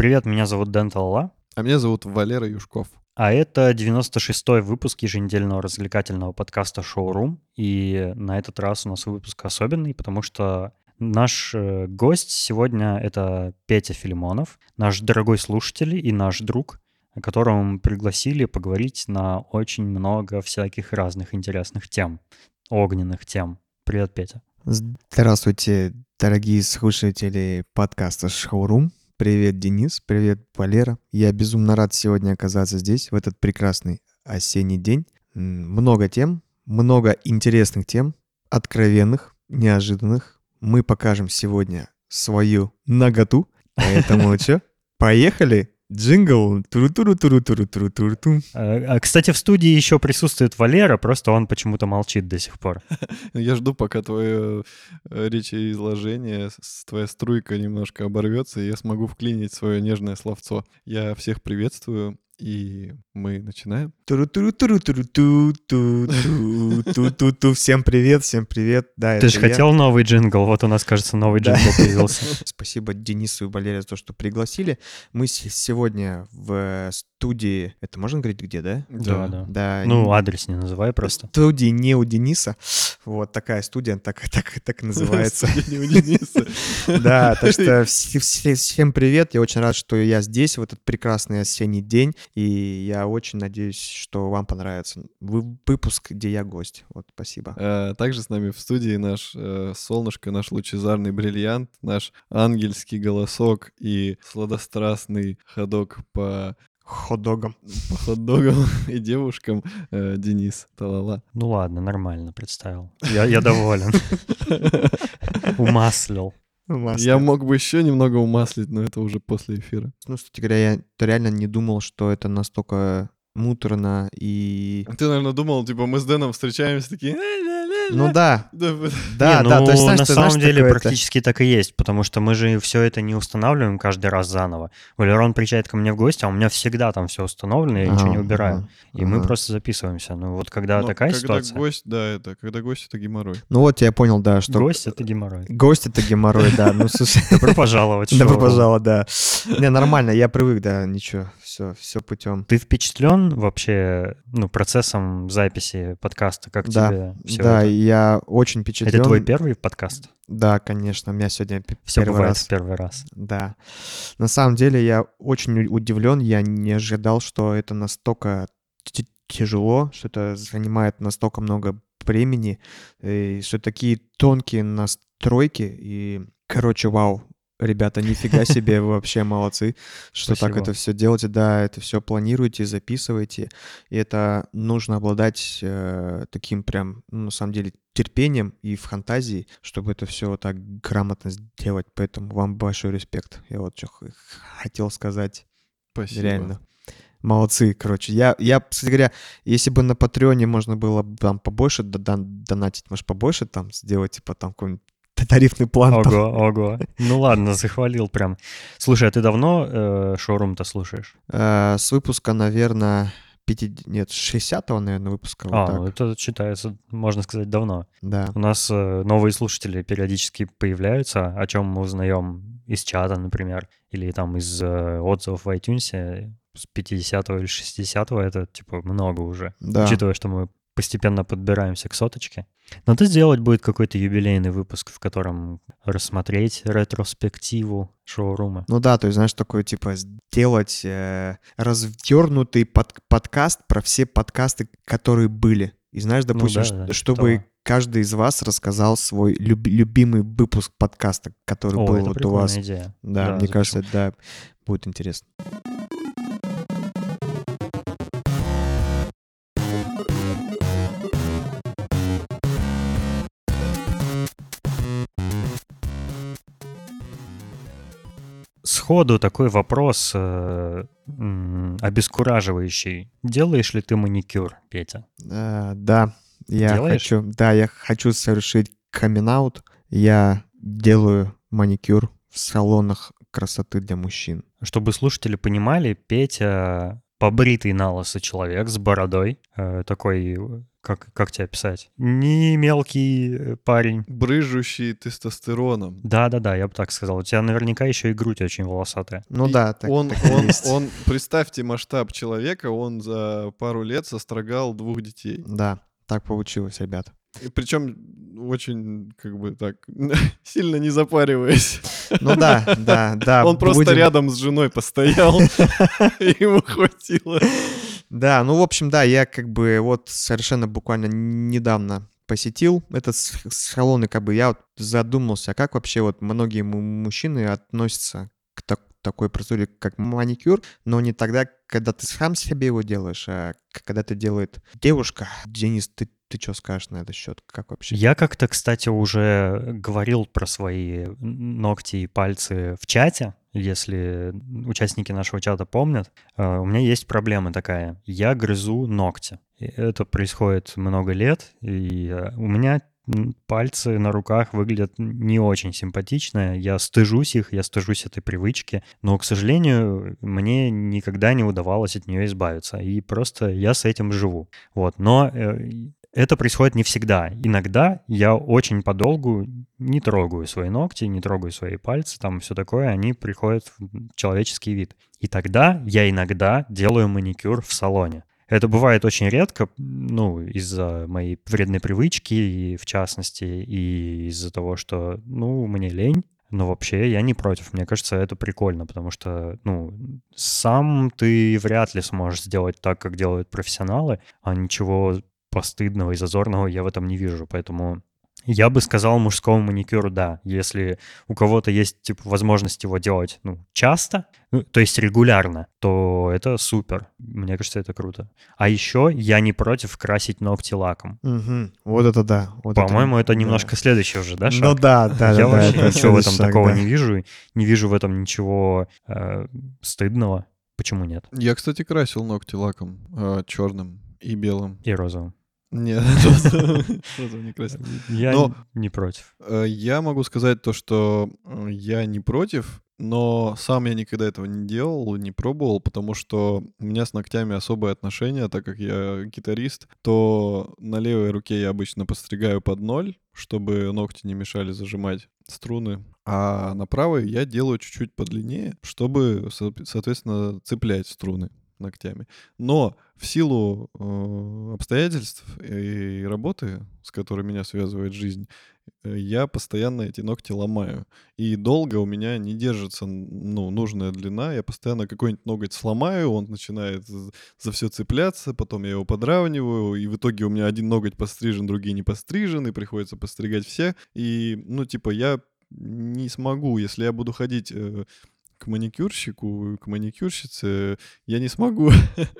Привет, меня зовут Дэн Талала. А меня зовут Валера Юшков. А это 96-й выпуск еженедельного развлекательного подкаста «Шоурум». И на этот раз у нас выпуск особенный, потому что наш э, гость сегодня — это Петя Филимонов, наш дорогой слушатель и наш друг, которого мы пригласили поговорить на очень много всяких разных интересных тем, огненных тем. Привет, Петя. Здравствуйте, дорогие слушатели подкаста «Шоурум». Привет, Денис. Привет, Валера. Я безумно рад сегодня оказаться здесь, в этот прекрасный осенний день. Много тем, много интересных тем, откровенных, неожиданных. Мы покажем сегодня свою наготу. Поэтому что, поехали? Джингл. Туру-туру-туру-туру-туру-туру. А, кстати, в студии еще присутствует Валера, просто он почему-то молчит до сих пор. Я жду, пока твое э, речеизложение, твоя струйка немножко оборвется, и я смогу вклинить свое нежное словцо. Я всех приветствую. И мы начинаем. Всем привет, всем привет. Да, Ты же хотел новый джингл, вот у нас, кажется, новый джингл появился. Спасибо Денису и Валерию за то, что пригласили. Мы сегодня в студии, это можно говорить где, да? Да, да. да. Ну, адрес не называй просто. Студии не у Дениса. Вот такая студия, так, так, так называется. не у Дениса. Да, так что всем привет. Я очень рад, что я здесь в этот прекрасный осенний день. И я очень надеюсь, что вам понравится выпуск, где я гость. Вот, спасибо. А, также с нами в студии наш э, солнышко, наш лучезарный бриллиант, наш ангельский голосок и сладострастный ходок по хот-догом. По хот-догам и девушкам э, Денис Талала. Ну ладно, нормально представил. Я, я доволен. Умаслил. Масло. Я мог бы еще немного умаслить, но это уже после эфира. Ну, кстати говоря, я реально не думал, что это настолько муторно и... Ты, наверное, думал, типа, мы с Дэном встречаемся такие... Ну да. Да, да, ну, то есть, знаешь, на самом знаешь, деле практически это? так и есть, потому что мы же все это не устанавливаем каждый раз заново. Валерон приезжает ко мне в гости, а у меня всегда там все установлено, я а, ничего не убираю. А, и а. мы просто записываемся. Ну вот когда Но такая когда ситуация... гость, да, это, когда гость — это геморрой. Ну вот я понял, да, что... Гость — это геморрой. Гость — это геморрой, да. Ну, слушай... Добро пожаловать. Добро пожаловать, да. Не, нормально, я привык, да, ничего все, все путем. Ты впечатлен вообще ну, процессом записи подкаста? Как да, тебе все Да, это? Я очень впечатлен. Это твой первый подкаст? Да, конечно, у меня сегодня все первый раз. первый раз. Да. На самом деле я очень удивлен, я не ожидал, что это настолько тяжело, что это занимает настолько много времени, и что такие тонкие настройки, и, короче, вау, Ребята, нифига себе, вы вообще молодцы, что так это все делаете. Да, это все планируете, записываете. И это нужно обладать э, таким прям, ну, на самом деле, терпением и фантазией, чтобы это все вот так грамотно сделать. Поэтому вам большой респект. Я вот что хотел сказать. Спасибо. Реально. Молодцы, короче. Я, я, кстати говоря, если бы на Патреоне можно было там побольше донатить, может, побольше там сделать, типа там какой-нибудь тарифный план. Ого, там. ого. Ну ладно, захвалил прям. Слушай, а ты давно э, шоурум-то слушаешь? Э, с выпуска, наверное, 50, нет, 60-го, наверное, выпуска. А, вот ну это считается, можно сказать, давно. Да. У нас э, новые слушатели периодически появляются, о чем мы узнаем из чата, например, или там из э, отзывов в iTunes с 50-го или 60-го, это, типа, много уже. Да. Учитывая, что мы постепенно подбираемся к соточке. Надо сделать будет какой-то юбилейный выпуск, в котором рассмотреть ретроспективу шоурума. Ну да, то есть, знаешь, такое, типа, сделать э, развернутый под, подкаст про все подкасты, которые были. И знаешь, ну допустим, ну, да, да, чтобы что? каждый из вас рассказал свой люб, любимый выпуск подкаста, который О, был вот у вас. Идея. Да, да мне запишу. кажется, да, будет интересно. Сходу такой вопрос э, обескураживающий. Делаешь ли ты маникюр, Петя? Э, да, я Делаешь? хочу. Да, я хочу совершить камин -аут. Я делаю маникюр в салонах красоты для мужчин. Чтобы слушатели понимали, Петя побритый на лысо человек с бородой, э, такой как, как тебе описать? Не мелкий э, парень. Брыжущий тестостероном. Да-да-да, я бы так сказал. У тебя наверняка еще и грудь очень волосатая. Ну И да, так, он, так и он, есть. он, представьте масштаб человека, он за пару лет сострогал двух детей. Да, так получилось, ребят. И причем очень, как бы так, сильно не запариваясь. Ну да, да, да. Он просто будем- рядом с женой постоял, и ему хватило. Да, ну, в общем, да, я как бы вот совершенно буквально недавно посетил этот салон, и как бы я вот задумался, а как вообще вот многие му- мужчины относятся к так- такой процедуре, как маникюр, но не тогда, когда ты сам себе его делаешь, а когда это делает девушка. Денис, ты, ты что скажешь на этот счет? Как вообще? Я как-то, кстати, уже говорил про свои ногти и пальцы в чате, если участники нашего чата помнят. Э, У меня есть проблема такая. Я грызу ногти. Это происходит много лет, и э, у меня пальцы на руках выглядят не очень симпатично. Я стыжусь их, я стыжусь этой привычки. Но, к сожалению, мне никогда не удавалось от нее избавиться. И просто я с этим живу. Вот. Но э, это происходит не всегда. Иногда я очень подолгу не трогаю свои ногти, не трогаю свои пальцы, там все такое, они приходят в человеческий вид. И тогда я иногда делаю маникюр в салоне. Это бывает очень редко, ну, из-за моей вредной привычки, и в частности, и из-за того, что, ну, мне лень. Но вообще я не против. Мне кажется, это прикольно, потому что, ну, сам ты вряд ли сможешь сделать так, как делают профессионалы, а ничего постыдного и зазорного я в этом не вижу. Поэтому я бы сказал мужскому маникюру, да, если у кого-то есть типа, возможность его делать ну, часто, ну, то есть регулярно, то это супер. Мне кажется, это круто. А еще я не против красить ногти лаком. Мгм. Вот это да. вот это- По-моему, это да. немножко следующий уже, да, шаг? Ну да, да, да. я да, вообще это ничего в этом шаг, такого да. не вижу. Не вижу в этом ничего э, стыдного. Почему нет? Я, кстати, красил ногти лаком черным и белым. И розовым. Нет, розовым не красил. Я Но- не против. Э, Я могу сказать то, что я не против, но сам я никогда этого не делал, не пробовал, потому что у меня с ногтями особое отношение, так как я гитарист, то на левой руке я обычно постригаю под ноль, чтобы ногти не мешали зажимать струны, а на правой я делаю чуть-чуть подлиннее, чтобы, со- соответственно, цеплять струны ногтями. Но в силу э, обстоятельств и работы, с которой меня связывает жизнь, э, я постоянно эти ногти ломаю. И долго у меня не держится ну, нужная длина. Я постоянно какой-нибудь ноготь сломаю, он начинает за все цепляться, потом я его подравниваю, и в итоге у меня один ноготь пострижен, другие не пострижены, и приходится постригать все. И, ну, типа, я не смогу, если я буду ходить э, к маникюрщику, к маникюрщице, я не смогу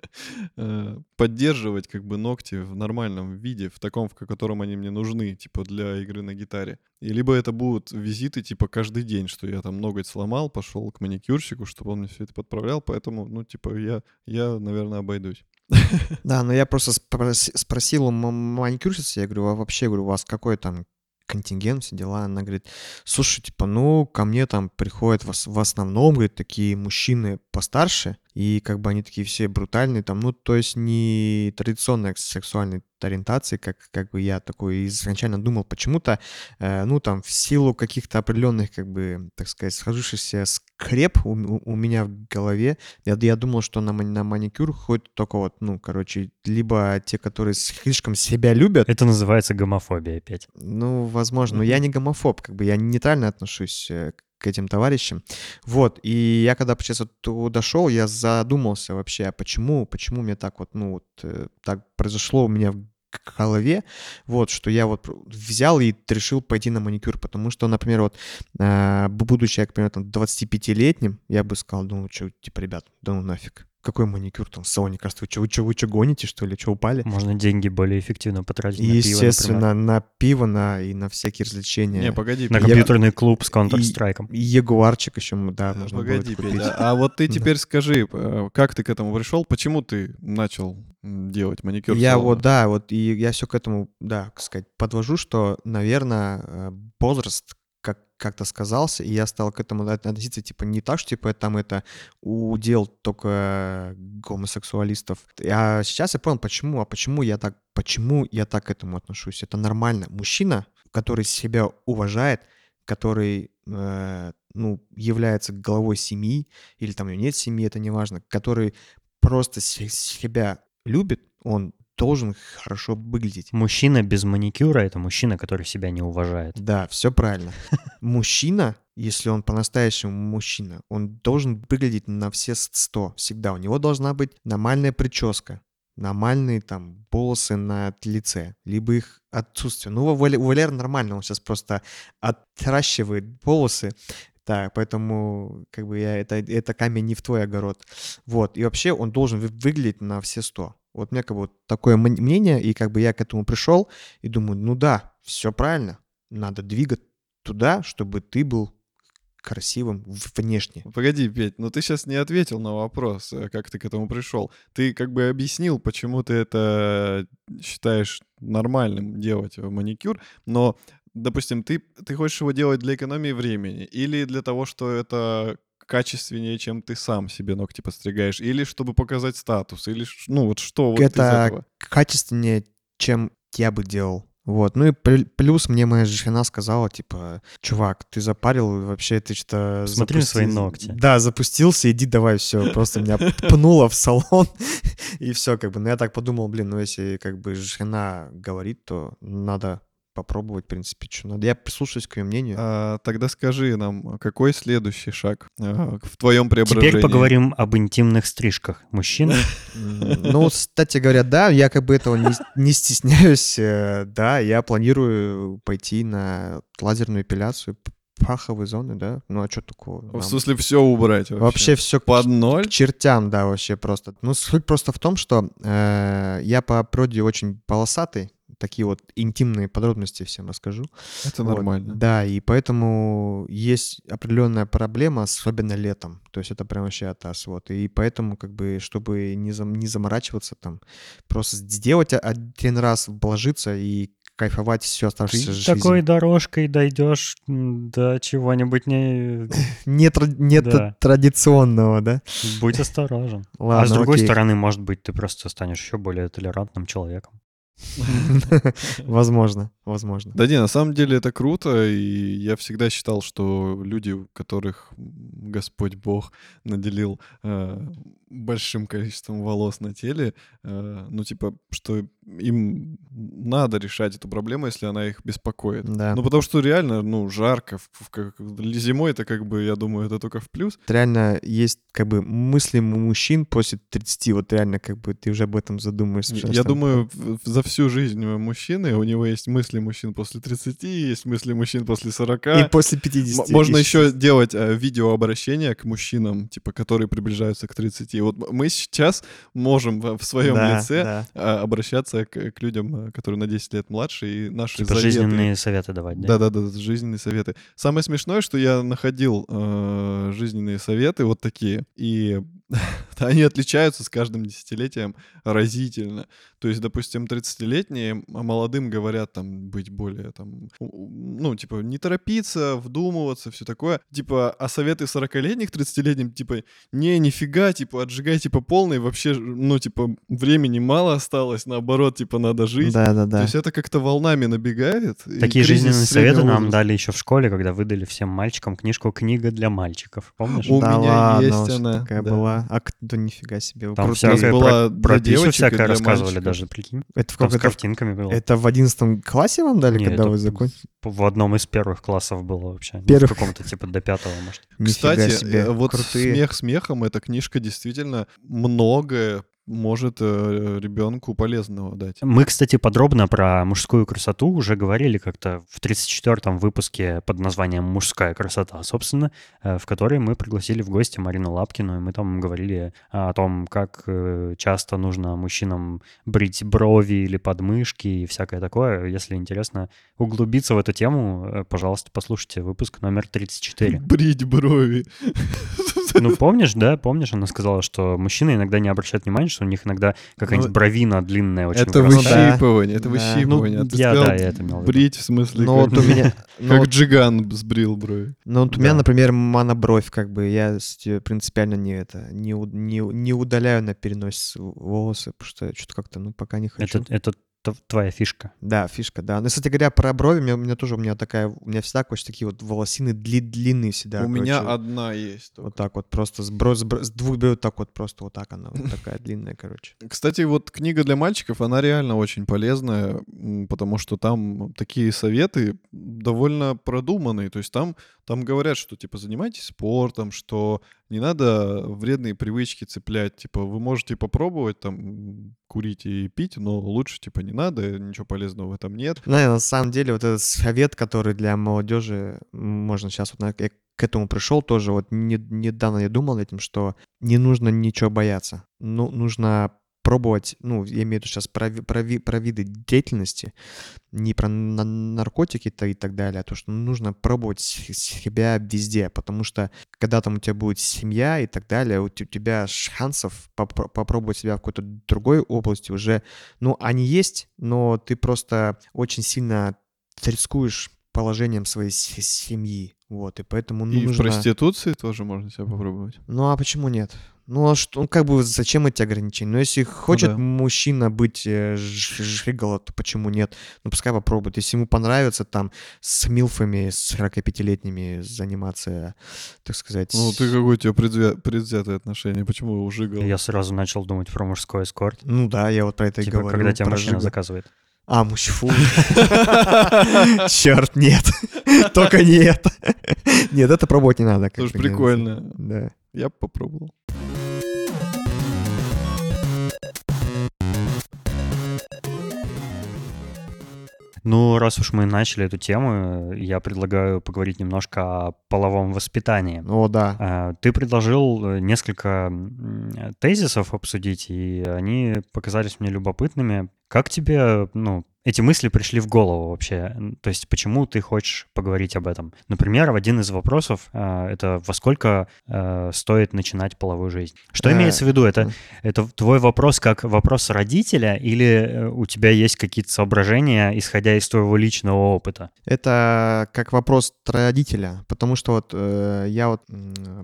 э, поддерживать как бы ногти в нормальном виде, в таком, в котором они мне нужны, типа для игры на гитаре. И либо это будут визиты типа каждый день, что я там ноготь сломал, пошел к маникюрщику, чтобы он мне все это подправлял, поэтому, ну, типа, я, я, наверное, обойдусь. Да, но я просто спрос- спросил у маникюрщицы, я говорю, а вообще, говорю, у вас какой там контингент, все дела? Она говорит, слушай, типа, ну, ко мне там приходят в, в основном, говорит, такие мужчины постарше, и как бы они такие все брутальные, там, ну, то есть не традиционной сексуальной ориентации, как, как бы я такой изначально думал, почему-то, э, ну, там, в силу каких-то определенных, как бы, так сказать, сложившихся скреп у, у- у меня в голове, я, я думал, что на, на маникюр ходят только вот, ну, короче, либо те, которые слишком себя любят, Это называется гомофобия опять. ну, возможно, но я не гомофоб, как бы я нейтрально отношусь э, к этим товарищам. Вот, и я когда сейчас вот туда шел, я задумался вообще, а почему, почему мне так вот, ну, вот, э, так произошло у меня в голове, вот, что я вот взял и решил пойти на маникюр, потому что, например, вот, э, будучи, я, к примеру, там, 25-летним, я бы сказал, ну, что, типа, ребят, да ну нафиг, какой маникюр там в салоне, кажется, вы что, вы что, вы что гоните, что ли, что упали? Можно деньги более эффективно потратить И, на пиво, например. естественно, на пиво, на, и на всякие развлечения. Не, погоди, На Петя. компьютерный клуб с Counter-Strike. И Ягуарчик еще, да, Э, можно Погоди, будет купить. Петя, а вот ты теперь скажи, э, как ты к этому пришел? Почему ты начал делать маникюр? Я вот, да, вот, и я все к этому, да, так сказать, подвожу, что, наверное, возраст как, как-то сказался, и я стал к этому относиться, типа, не так, что, типа, там это удел только гомосексуалистов. А сейчас я понял, почему, а почему я так, почему я так к этому отношусь. Это нормально. Мужчина, который себя уважает, который, э, ну, является главой семьи, или там у него нет семьи, это не важно, который просто себя любит, он должен хорошо выглядеть. Мужчина без маникюра — это мужчина, который себя не уважает. Да, все правильно. Мужчина, если он по-настоящему мужчина, он должен выглядеть на все сто всегда. У него должна быть нормальная прическа, нормальные там волосы на лице, либо их отсутствие. Ну, у Валер нормально, он сейчас просто отращивает волосы, да, поэтому как бы я, это, это камень не в твой огород. Вот, и вообще он должен выглядеть на все сто. Вот у меня как бы вот такое мнение, и как бы я к этому пришел и думаю, ну да, все правильно, надо двигать туда, чтобы ты был красивым внешне. Погоди, Петь, но ты сейчас не ответил на вопрос, э, как ты к этому пришел. Ты как бы объяснил, почему ты это считаешь нормальным делать маникюр, но, допустим, ты, ты хочешь его делать для экономии времени или для того, что это качественнее, чем ты сам себе ногти подстригаешь, или чтобы показать статус, или ну вот что вот Это из этого? качественнее, чем я бы делал. Вот, ну и плюс мне моя жена сказала, типа, чувак, ты запарил, вообще ты что... Смотри запусти... свои ногти. Да, запустился, иди давай, все, просто меня пнуло в салон, и все, как бы, ну я так подумал, блин, ну если как бы жена говорит, то надо попробовать, в принципе, что надо. Я прислушаюсь к ее мнению. А, тогда скажи нам, какой следующий шаг а, в твоем преображении? Теперь поговорим об интимных стрижках мужчин. Ну, кстати говоря, да, я как бы этого не стесняюсь. Э, да, я планирую пойти на лазерную эпиляцию паховые зоны, да? Ну а что такого? В смысле все убрать вообще? Вообще все под ноль? К чертям, да, вообще просто. Ну суть просто в том, что э, я по природе очень полосатый, такие вот интимные подробности всем расскажу. Это вот. нормально. Да, и поэтому есть определенная проблема, особенно летом. То есть это прям вообще атас. Вот. И поэтому, как бы, чтобы не, зам, не заморачиваться там, просто сделать один раз, вложиться и кайфовать всю оставшуюся жизнь. такой дорожкой дойдешь до чего-нибудь не... не, не да. традиционного, да? Будь осторожен. Ладно, а с другой окей. стороны, может быть, ты просто станешь еще более толерантным человеком. Возможно, возможно. Да не, на самом деле это круто, и я всегда считал, что люди, которых Господь Бог наделил э, большим количеством волос на теле, э, ну типа, что им надо решать эту проблему, если она их беспокоит. Да. Ну потому что реально, ну жарко, в, в, как, зимой это как бы, я думаю, это только в плюс. Реально есть как бы мысли мужчин после 30, вот реально как бы ты уже об этом задумаешься. Я думаю, за всю жизнь мужчины, у него есть мысли мужчин после 30, есть мысли мужчин после 40. И после 50. Можно еще делать э, видеообращение к мужчинам, типа, которые приближаются к 30 вот мы сейчас можем в своем да, лице да. А, обращаться к, к людям, э, которые на 10 лет младше, и наши типа заветы... жизненные советы давать, да? Да-да-да, жизненные советы. Самое смешное, что я находил э, жизненные советы вот такие, и они отличаются с каждым десятилетием разительно. То есть, допустим, 30-летние молодым говорят там быть более там, ну, типа, не торопиться, вдумываться, все такое. Типа, а советы 40-летних 30-летним, типа, не, нифига, типа, отжигайте по полной, вообще, ну, типа, времени мало осталось, наоборот, типа, надо жить. Да-да-да. То есть это как-то волнами набегает. Такие жизненные советы нам дали еще в школе, когда выдали всем мальчикам книжку «Книга для мальчиков». Помнишь? У да меня ладно, есть она. такая да. была. А да нифига себе. Там всякое была про, про писю всякое рассказывали мальчиков. даже, прикинь. Это в Там с картинками было. Это в одиннадцатом классе вам дали, Нет, когда вы закончили? В одном из первых классов было вообще. Первых? В каком-то типа до пятого, может. Кстати, себе. Э, вот. «Смех смехом» эта книжка действительно многое может э, ребенку полезного дать. Мы, кстати, подробно про мужскую красоту уже говорили как-то в 34-м выпуске под названием «Мужская красота», собственно, э, в которой мы пригласили в гости Марину Лапкину, и мы там говорили о том, как э, часто нужно мужчинам брить брови или подмышки и всякое такое. Если интересно углубиться в эту тему, э, пожалуйста, послушайте выпуск номер 34. Брить брови. Ну, помнишь, да, помнишь, она сказала, что мужчины иногда не обращают внимания, что у них иногда какая-нибудь Ну, бровина длинная очень Это да. выщипывание, это Да. выщипывание. Ну, А ты я- сказал да, я это имел брить, в смысле, Ну как, вот у меня... ну как вот- джиган сбрил брови. Ну, вот у меня, Да. например, монобровь, как бы, я принципиально не это, не, не, не удаляю на перенос волосы, потому что что-то как-то, ну, пока не хочу. Это, это твоя фишка. Да, фишка, да. Ну, кстати говоря, про брови, у меня, у меня тоже, у меня такая, у меня всегда, короче, такие вот волосины дли, длинные всегда. У меня короче, одна есть. только. Вот так вот, просто с, бро- с, бро- с двух берет так вот, просто вот так она, вот такая длинная, короче. Кстати, вот книга для мальчиков, она реально очень полезная, потому что там такие советы довольно продуманные. То есть там, там говорят, что типа занимайтесь спортом, что не надо вредные привычки цеплять. Типа вы можете попробовать там курить и пить, но лучше типа не надо, ничего полезного в этом нет. Ну, на самом деле, вот этот совет, который для молодежи, можно сейчас вот я к этому пришел тоже, вот не- недавно я думал этим, что не нужно ничего бояться. Ну, нужно пробовать, ну, я имею в виду сейчас про, про, про виды деятельности, не про на- наркотики-то и так далее, а то, что нужно пробовать себя везде, потому что когда там у тебя будет семья и так далее, у те- у тебя шансов попро- попробовать себя в какой-то другой области уже, ну, они есть, но ты просто очень сильно рискуешь положением своей семьи, вот, и поэтому ну, и нужно... в проституции тоже можно себя попробовать. Ну а почему нет? Ну а что, ну как бы зачем эти ограничения? Ну если хочет да. мужчина быть э, жигало, то почему нет? Ну пускай попробует. Если ему понравится там с милфами, с 45-летними заниматься, так сказать... Ну, ты какое у тебя предвзя- предвзятое отношение? Почему ужигал? Я сразу начал думать про мужской эскорт. Ну да, я вот про это и Типа, говорю. когда тебя про мужчина жиго. заказывает. А, мужчина. Черт, нет. Только не это. Нет, это пробовать не надо. Тоже прикольно. Да. Я бы попробовал. Ну, раз уж мы начали эту тему, я предлагаю поговорить немножко о половом воспитании. О, да. А, Ты предложил э, несколько тезисов обсудить, и они показались мне любопытными. Как тебе, ну, эти мысли пришли в голову вообще? То есть почему ты хочешь поговорить об этом? Например, один из вопросов а, это во сколько э, стоит начинать половую жизнь? Что Э, имеется в виду? Это, это твой вопрос как вопрос родителя или э, у тебя есть какие-то соображения, исходя из твоего личного опыта? Это как вопрос родителя, потому что вот э, я вот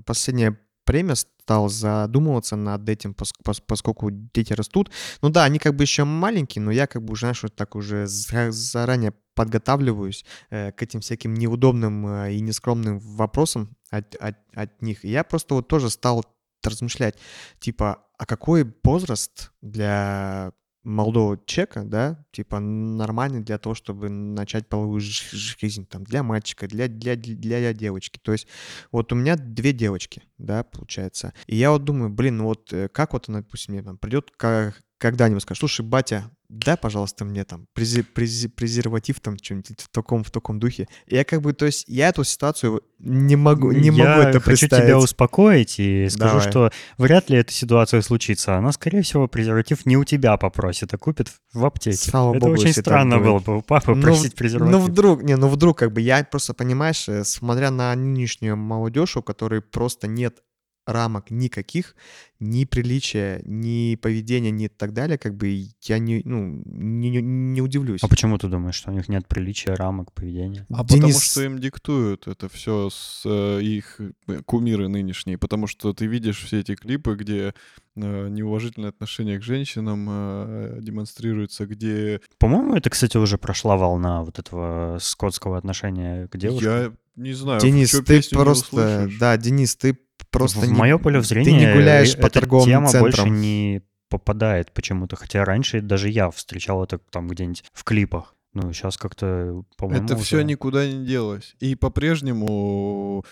последнее время стал задумываться над этим, пос- пос- поскольку дети растут. Ну да, они как бы еще маленькие, но я как бы уже, знаешь, вот так уже за- заранее подготавливаюсь э, к этим всяким неудобным э, и нескромным вопросам от, от, от них. И я просто вот тоже стал размышлять, типа, а какой возраст для молодого человека, да, типа нормальный для того, чтобы начать половую жизнь, там, для мальчика, для, для, для девочки. То есть вот у меня две девочки, да, получается. И я вот думаю, блин, вот э, как вот она, допустим, мне там придет ка- когда-нибудь скажет, слушай, батя, дай, пожалуйста, мне там прези- прези- презерватив там что-нибудь в таком, в таком духе. Я как бы, то есть я эту ситуацию не могу, не Я могу это хочу представить. тебя успокоить и скажу, Давай. что вряд ли эта ситуация случится. Она, скорее всего, презерватив не у тебя попросит, а купит в аптеке. Слава это богу, очень странно было бы у папы Ну, просить в- презерватив. Ну вдруг, не, ну вдруг как бы я просто, понимаешь, э, смотря на нынешнюю молодежь, у которой просто нет рамок никаких, ни приличия, ни поведения, ни так далее, как бы я не, ну, не, не- не удивлюсь. А почему ты думаешь, что у них нет приличия, рамок, поведения? А потому Денис- что им диктуют это все с э, их э, кумиры нынешние, потому что ты видишь все эти клипы, где э, неуважительное отношение к женщинам э, демонстрируется, где По-моему, это, кстати, уже прошла волна вот этого скотского отношения к девушкам. я не знаю, Денис, ты просто, да, Денис, ты просто в не- мое поле Ты зрения не гуляешь по эта торговым тема больше центрам. не попадает почему-то. Хотя раньше даже я встречал это там где-нибудь в клипах. Ну, сейчас как-то, по-моему, Это все уже- никуда не делось. И по-прежнему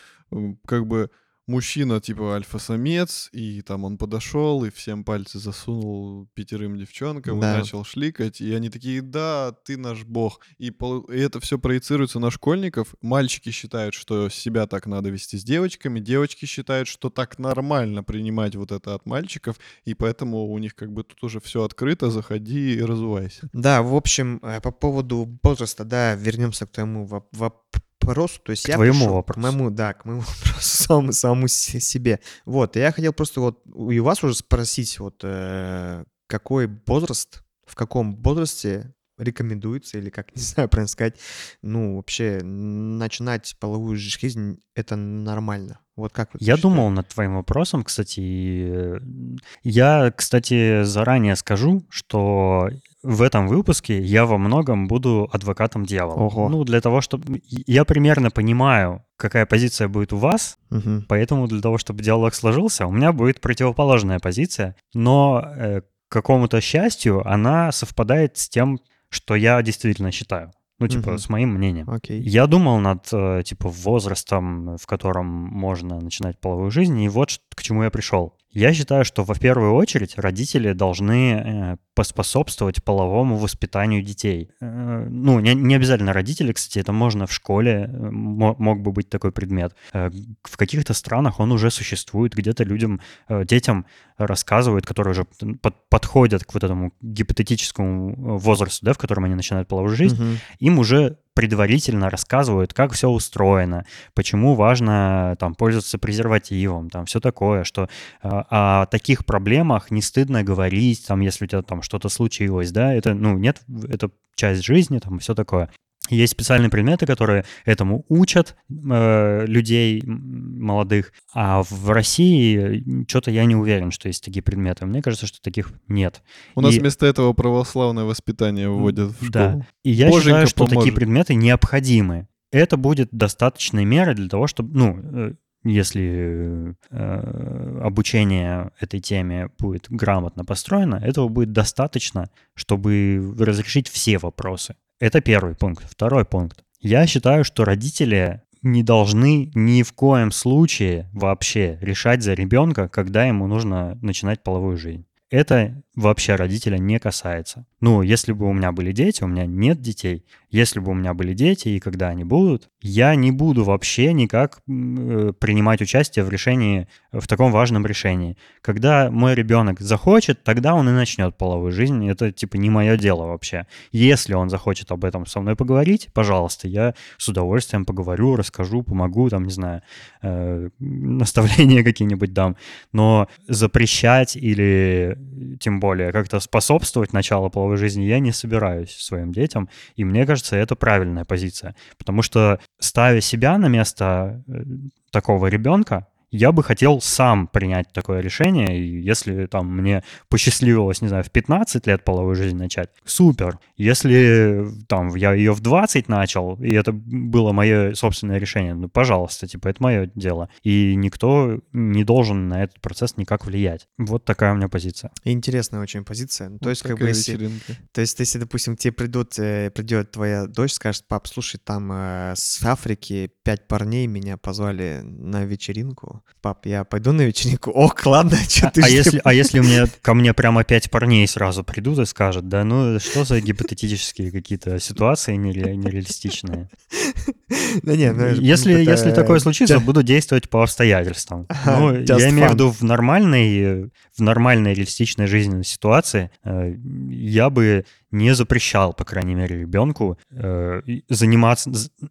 как бы мужчина типа альфа-самец, и там он подошел и всем пальцы засунул пятерым девчонкам Да. и начал шликать, и они такие, да, ты наш бог. И, пол- и это все проецируется на школьников. Мальчики считают, что себя так надо вести с девочками, девочки считают, что так нормально принимать вот это от мальчиков, и поэтому у них как бы тут уже все открыто, заходи и разувайся. Да, в общем, э, по поводу возраста, да, вернемся к твоему воп- вопросу, то есть К я твоему пришел- вопросу. К моему, да, к моему вопросу, самому, самому се- себе. Вот, я хотел просто вот у и вас уже спросить, вот, э, какой возраст, в каком возрасте рекомендуется, или как, не знаю, правильно сказать, ну, вообще, начинать половую жизнь, это нормально. Вот как вы Я считаете? думал над твоим вопросом, кстати. э, Я, кстати, заранее скажу, что в этом выпуске я во многом буду адвокатом дьявола. Ого. Ну, для того, чтобы... Я примерно понимаю, какая позиция будет у вас, Мгм. поэтому для того, чтобы диалог сложился, у меня будет противоположная позиция, но э, к какому-то счастью она совпадает с тем, что я действительно считаю. Ну, типа, Мгм. с моим мнением. Окей. Я думал над, э, типа, возрастом, в котором можно начинать половую жизнь, и вот к чему я пришел. Я считаю, что в первую очередь родители должны э, поспособствовать половому воспитанию детей. Э, ну, не, не обязательно родители, кстати, это можно в школе, э, мо- мог бы быть такой предмет. В каких-то странах он уже существует, где-то людям, детям рассказывают, которые уже под- подходят к вот этому гипотетическому э, возрасту, да, в котором они начинают половую жизнь, Мгм. им уже предварительно рассказывают, как все устроено, почему важно там пользоваться презервативом, там все такое, что э, о таких проблемах не стыдно говорить, там, если у тебя там что-то случилось, да, это, ну, нет, это часть жизни, там, все такое. Есть специальные предметы, которые этому учат э, людей молодых, а в России что-то я не уверен, что есть такие предметы. Мне кажется, что таких нет. У нас И- вместо этого православное воспитание вводят в Да. школу. И я Боженька считаю, что такие поможет. предметы необходимы. Это будет достаточной мерой для того, чтобы, ну, э, если э, обучение этой теме будет грамотно построено, этого будет достаточно, чтобы разрешить все вопросы. Это первый пункт. Второй пункт. Я считаю, что родители не должны ни в коем случае вообще решать за ребенка, когда ему нужно начинать половую жизнь. Это вообще родителя не касается. Ну, если бы у меня были дети, у меня нет детей. Если бы у меня были дети, и когда они будут, я не буду вообще никак э, принимать участие в решении, в таком важном решении. Когда мой ребенок захочет, тогда он и начнет половую жизнь. Это, типа, не мое дело вообще. Если он захочет об этом со мной поговорить, пожалуйста, я с удовольствием поговорю, расскажу, помогу, там, не знаю, э, наставления какие-нибудь дам. Но запрещать или тем более как-то способствовать началу половой жизни я не собираюсь своим детям. И мне кажется, это правильная позиция. Потому что ставя себя на место э, такого ребенка, я бы хотел сам принять такое решение, и если там мне посчастливилось, не знаю, в 15 лет половую жизнь начать, супер. Если там я ее в 20 начал, и это было мое собственное решение, ну, пожалуйста, типа, это мое дело. И никто не должен на этот процесс никак влиять. Вот такая у меня позиция. Интересная очень позиция. Ну, То Вот есть, как бы, если, то есть, если, допустим, тебе придут, э, придет твоя дочь, скажет, пап, слушай, там э, с Африки пять парней меня позвали на вечеринку. Пап, я пойду на вечеринку. Ох, ладно, что ты а, ж не если, а если мне, ко мне прямо пять парней сразу придут и скажут, да ну что за гипотетические какие-то ситуации нере- нереалистичные? Да не, ну, Если, это, если такое случится, буду действовать по обстоятельствам. Ага, Ну, я имею в виду в нормальной, в нормальной реалистичной жизненной ситуации э, я бы не запрещал, по крайней мере, ребенку э, заниматься,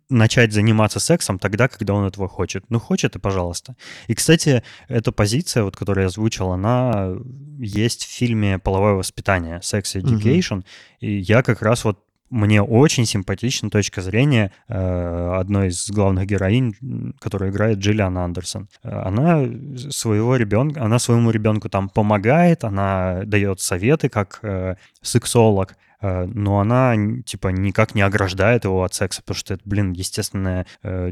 начать заниматься сексом тогда, когда он этого хочет. Ну, хочет и пожалуйста. И, кстати, эта позиция, вот, которую я озвучил, она есть в фильме «Половое воспитание» «Sex. Education». И я как раз вот мне очень симпатична точка зрения э, одной из главных героинь, м, которая играет Джиллиан Андерсон. Она своего ребенка, она своему ребенку там помогает, она дает советы как э, сексолог, э, но она типа никак не ограждает его от секса, потому что это, блин, естественная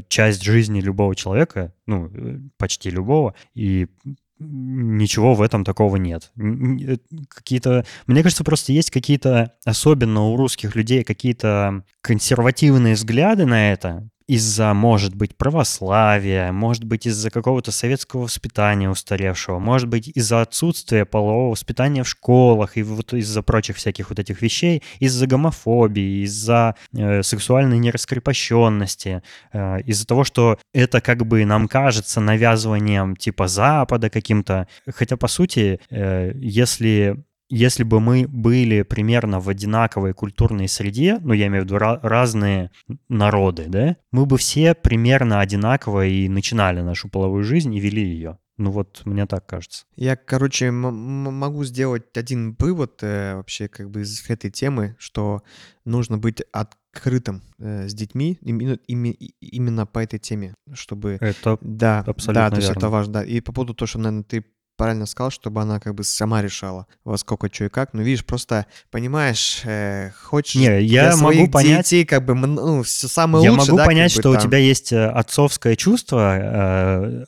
часть жизни любого человека, ну, почти любого, и ничего в этом такого нет. Э, Какие-то, мне кажется, просто есть какие-то, особенно у русских людей, какие-то консервативные взгляды на это из-за, может быть, православия, может быть, из-за какого-то советского воспитания устаревшего, может быть, из-за отсутствия полового воспитания в школах и вот из-за прочих всяких вот этих вещей, из-за гомофобии, из-за э, сексуальной нераскрепощенности, э, из-за того, что это как бы нам кажется навязыванием типа Запада каким-то. Хотя, по сути, э, если если бы мы были примерно в одинаковой культурной среде, ну, я имею в виду разные народы, да, мы бы все примерно одинаково и начинали нашу половую жизнь и вели ее. Ну вот мне так кажется. Я, короче, могу сделать один вывод э, вообще как бы из этой темы, что нужно быть открытым э, с детьми именно, ими- и- именно по этой теме, чтобы... Это Да, абсолютно да, то есть верно. это важно. Да. И по поводу того, что, наверное, ты правильно сказал, чтобы она как бы сама решала, во сколько, что и как. Ну, видишь, просто, понимаешь, э, хочешь Не, я могу понять- детей как бы, ну, все самое Я лучшее, могу да, понять, бы что у там. тебя есть э, отцовское чувство, э,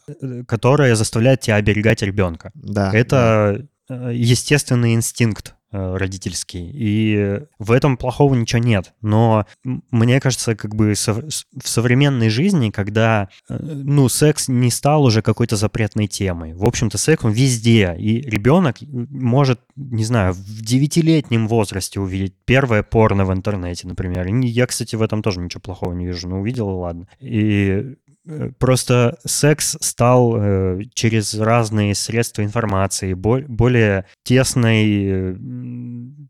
которое заставляет тебя оберегать ребенка. Да, да. Это э, естественный инстинкт родительский, и в этом плохого ничего нет. Но мне кажется, как бы в современной жизни, когда, э, ну, секс не стал уже какой-то запретной темой. В общем-то, секс он везде, и ребенок может, не знаю, в девятилетнем возрасте увидеть первое порно в интернете, например. И я, кстати, в этом тоже ничего плохого не вижу. Ну, увидел, ладно. И э, Просто секс стал э, через разные средства информации бо- более тесной э,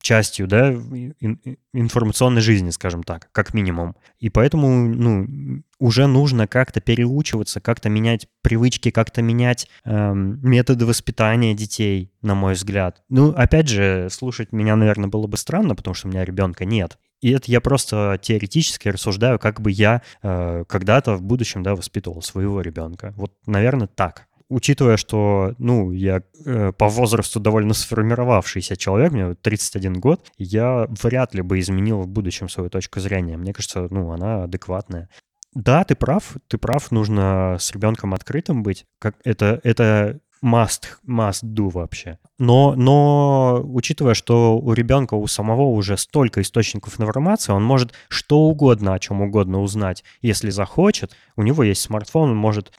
частью, да, ин- ин- информационной жизни, скажем так, как минимум. И поэтому, ну, уже нужно как-то переучиваться, как-то менять привычки, как-то менять эм, методы воспитания детей, на мой взгляд. Ну, опять же, слушать меня, наверное, было бы странно, потому что у меня ребенка нет. И это я просто теоретически рассуждаю, как бы я э, когда-то в будущем, да, воспитывал своего ребенка. Вот, наверное, так. Учитывая, что, ну, я э, по возрасту довольно сформировавшийся человек, мне вот 31 год, я вряд ли бы изменил в будущем свою точку зрения. Мне кажется, ну, она адекватная. Да, ты прав, ты прав, нужно с ребенком открытым быть. Как это, это must, must do вообще. Но, но учитывая, что у ребенка у самого уже столько источников информации, он может что угодно, о чем угодно узнать, если захочет. У него есть смартфон, он может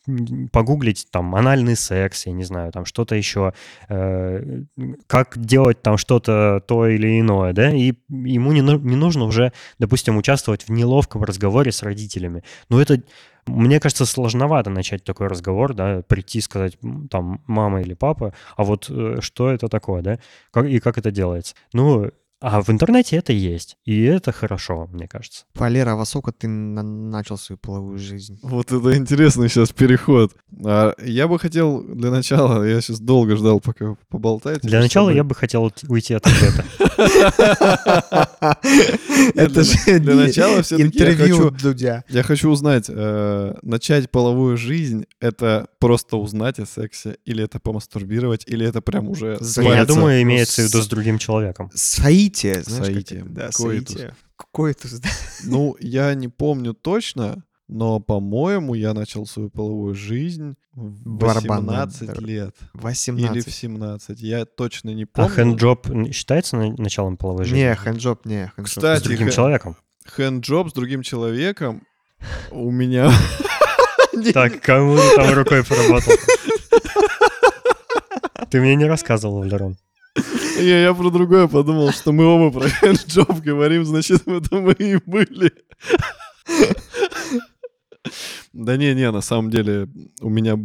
погуглить там анальный секс, я не знаю, там что-то еще, э, как делать там что-то то или иное, да, и ему не, не нужно уже, допустим, участвовать в неловком разговоре с родителями. Но это мне кажется, сложновато начать такой разговор, да, прийти и сказать, там, мама или папа, а вот э, что это такое, да, как, и как это делается. Ну, а в интернете это есть, и это хорошо, мне кажется. Валера, а во сколько ты на- начал свою половую жизнь? Вот это интересный сейчас переход. А, я бы хотел для начала, я сейчас долго ждал, пока поболтаете. Для начала я бы хотел уйти от ответа. Это же для начала всё-таки я интервью хочу- Дудя. Я хочу узнать, э, начать половую жизнь — это просто узнать о сексе, или это помастурбировать, или это прям уже... Я думаю, имеется в виду с- с другим человеком. Соитие, знаешь, как Соитие. это? Да, Коитус. Коитус, да. Ну, я не помню точно, но, по-моему, я начал свою половую жизнь в Барабанная 18 дробь. лет. 18. Или в 17. Я точно не А помню. handjob н- считается на- началом половой жизни? Не, handjob, не, handjob. С Кстати, другим хэ- человеком? Handjob с другим человеком у меня... Так, кому ты там рукой поработал? Ты мне не рассказывал, Валерон. Я, я про другое подумал, что мы оба про хэндджоб говорим, значит, в этом мы и были. Да не-не, на самом деле у меня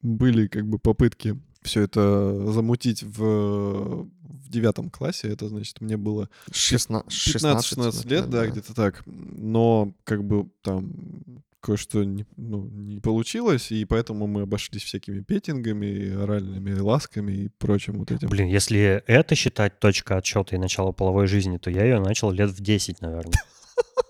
были как бы попытки все это замутить в, в девятом классе. Это значит, мне было 16, 15-16 лет, да, где-то так. Но как бы там кое-что не, ну, не получилось, и поэтому мы обошлись всякими петингами, оральными ласками и прочим вот этим. Блин, если это считать точка отсчета и начало половой жизни, то я ее начал лет в 10, наверное.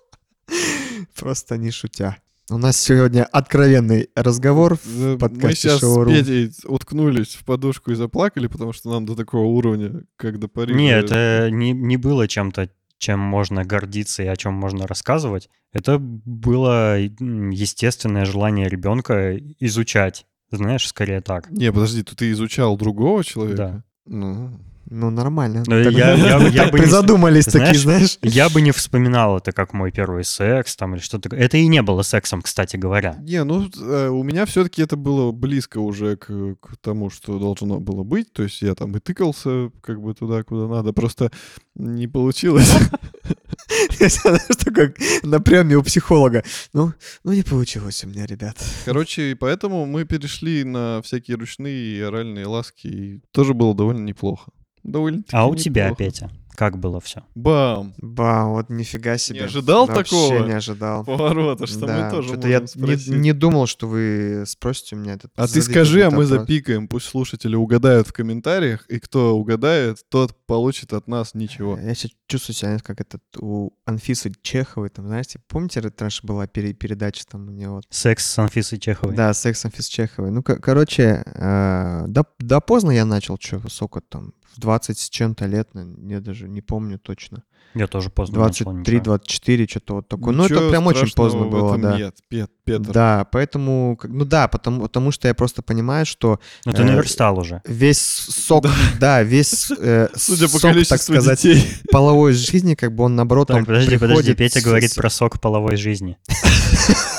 Просто не шутя. У нас сегодня откровенный разговор в Мы подкасте сейчас с «Шоурум». Петей уткнулись в подушку и заплакали, потому что нам до такого уровня, как до Парижа. Не, это не, не было чем-то, чем можно гордиться и о чем можно рассказывать. Это было естественное желание ребенка изучать. Знаешь, скорее так. Не, подожди, то ты изучал другого человека? Да. Ну, Ну, нормально. Но Так- я- я- я так бы не призадумались такие, знаешь, знаешь. Я бы не вспоминал это как мой первый секс там или что-то. Это и не было сексом, кстати говоря. не, ну э, у меня все-таки это было близко уже к, к тому, что должно было быть. То есть я там и тыкался как бы туда, куда надо. Просто не получилось. Знаешь, такой на приеме у психолога. Ну, ну не получилось у меня, ребят. Короче, и поэтому мы перешли на всякие ручные и оральные ласки. И тоже было довольно неплохо. Довольно-таки А у тебя, неплохо. Петя, как было все? Бам! Ба, вот нифига себе. ожидал Вообще такого? не ожидал. Поворота, что Да, мы тоже что-то можем я не, спросить. не думал, что вы спросите у меня этот А ты скажи, а мы вопрос. запикаем, пусть слушатели угадают в комментариях, и кто угадает, тот получит от нас ничего. Я сейчас чувствую себя, как этот у Анфисы Чеховой, там, знаете, помните, раньше была пере- передача там у нее вот Секс с Анфисой Чеховой. Да, секс Анфис Чеховой. Ну, ко- короче, э, да, да поздно я начал, что, высоко там, в 20 с чем-то лет, я даже не помню точно. Я тоже поздно начал, 23, ничего. 24, что-то вот такое. Ну, это Ничего прям очень поздно в было, этом да. Нет, Пет- Петр. Да, поэтому, как- ну да, потому, потому что я просто понимаю, что Ну ты э, наверстал уже. весь сок, да, весь э, Судя по сок, так количеству сказать, детей. половой жизни, как бы он наоборот, Так, он подожди, подожди, приходит Петя с- говорит с- про сок половой жизни.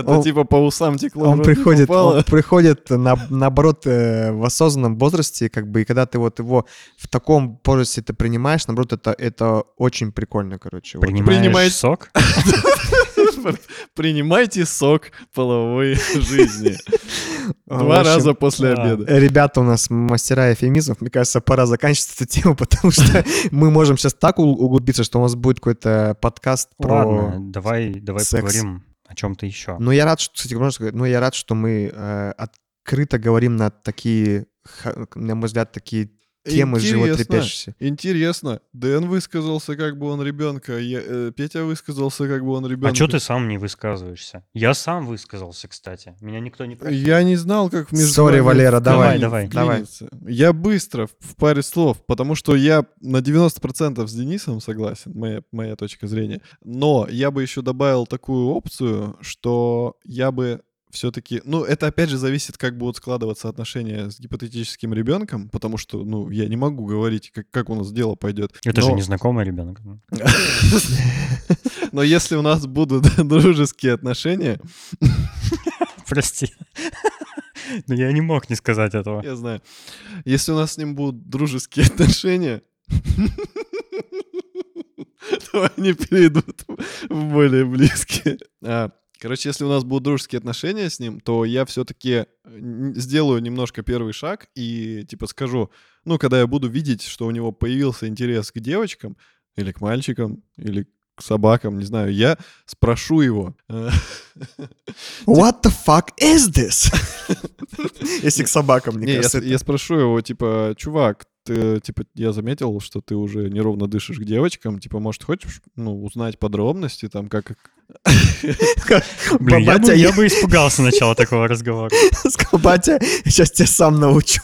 Это типа по усам текло. Он приходит, он приходит на, наоборот э, в осознанном возрасте, как бы, и когда ты вот его в таком возрасте ты принимаешь, наоборот, это, это очень прикольно, короче. вот. Принимаешь Принимает- сок? Принимайте сок половой жизни. Два общем, раза после да. обеда. Ребята у нас мастера эфемизмов, мне кажется, пора заканчивать эту тему, потому что мы можем сейчас так углубиться, что у нас будет какой-то подкаст про... Ладно, давай, давай секс. поговорим о чем-то еще. Ну, я рад, что, кстати, можно сказать, ну, я рад, что мы э, открыто говорим на такие, на мой взгляд, такие темы Интересно. животрепещущие. Интересно. Дэн высказался, как бы он ребенка. я- э, Петя высказался, как бы он ребенка. А что ты сам не высказываешься? Я сам высказался, кстати. Меня никто не просил. Я не знал, как между Сори, Валера, давай, давай. Давай. Я быстро, в- в паре слов, потому что я на 90% с Денисом согласен, моя, моя точка зрения. Но я бы еще добавил такую опцию, что я бы все-таки, ну, это опять же зависит, как будут складываться отношения с гипотетическим ребенком, потому что, ну, я не могу говорить, как, как у нас дело пойдет. Это же Но- незнакомый ребенок. Но если у нас будут дружеские отношения, Прости. Но я не мог не сказать этого. я знаю, если у нас с ним будут дружеские отношения, то они перейдут в более близкие. Короче, если у нас будут дружеские отношения с ним, то я все-таки сделаю немножко первый шаг и типа скажу, ну, когда я буду видеть, что у него появился интерес к девочкам или к мальчикам, или к собакам, не знаю, я спрошу его. э, What the fuck is this? Если к собакам, мне кажется, я спрошу его, типа, чувак, ты, типа, я заметил, что ты уже неровно дышишь к девочкам, типа, может, хочешь, ну, узнать подробности, там, как... Блин, я бы, Батя, я бы испугался начала такого разговора. батя, сейчас тебя сам научу.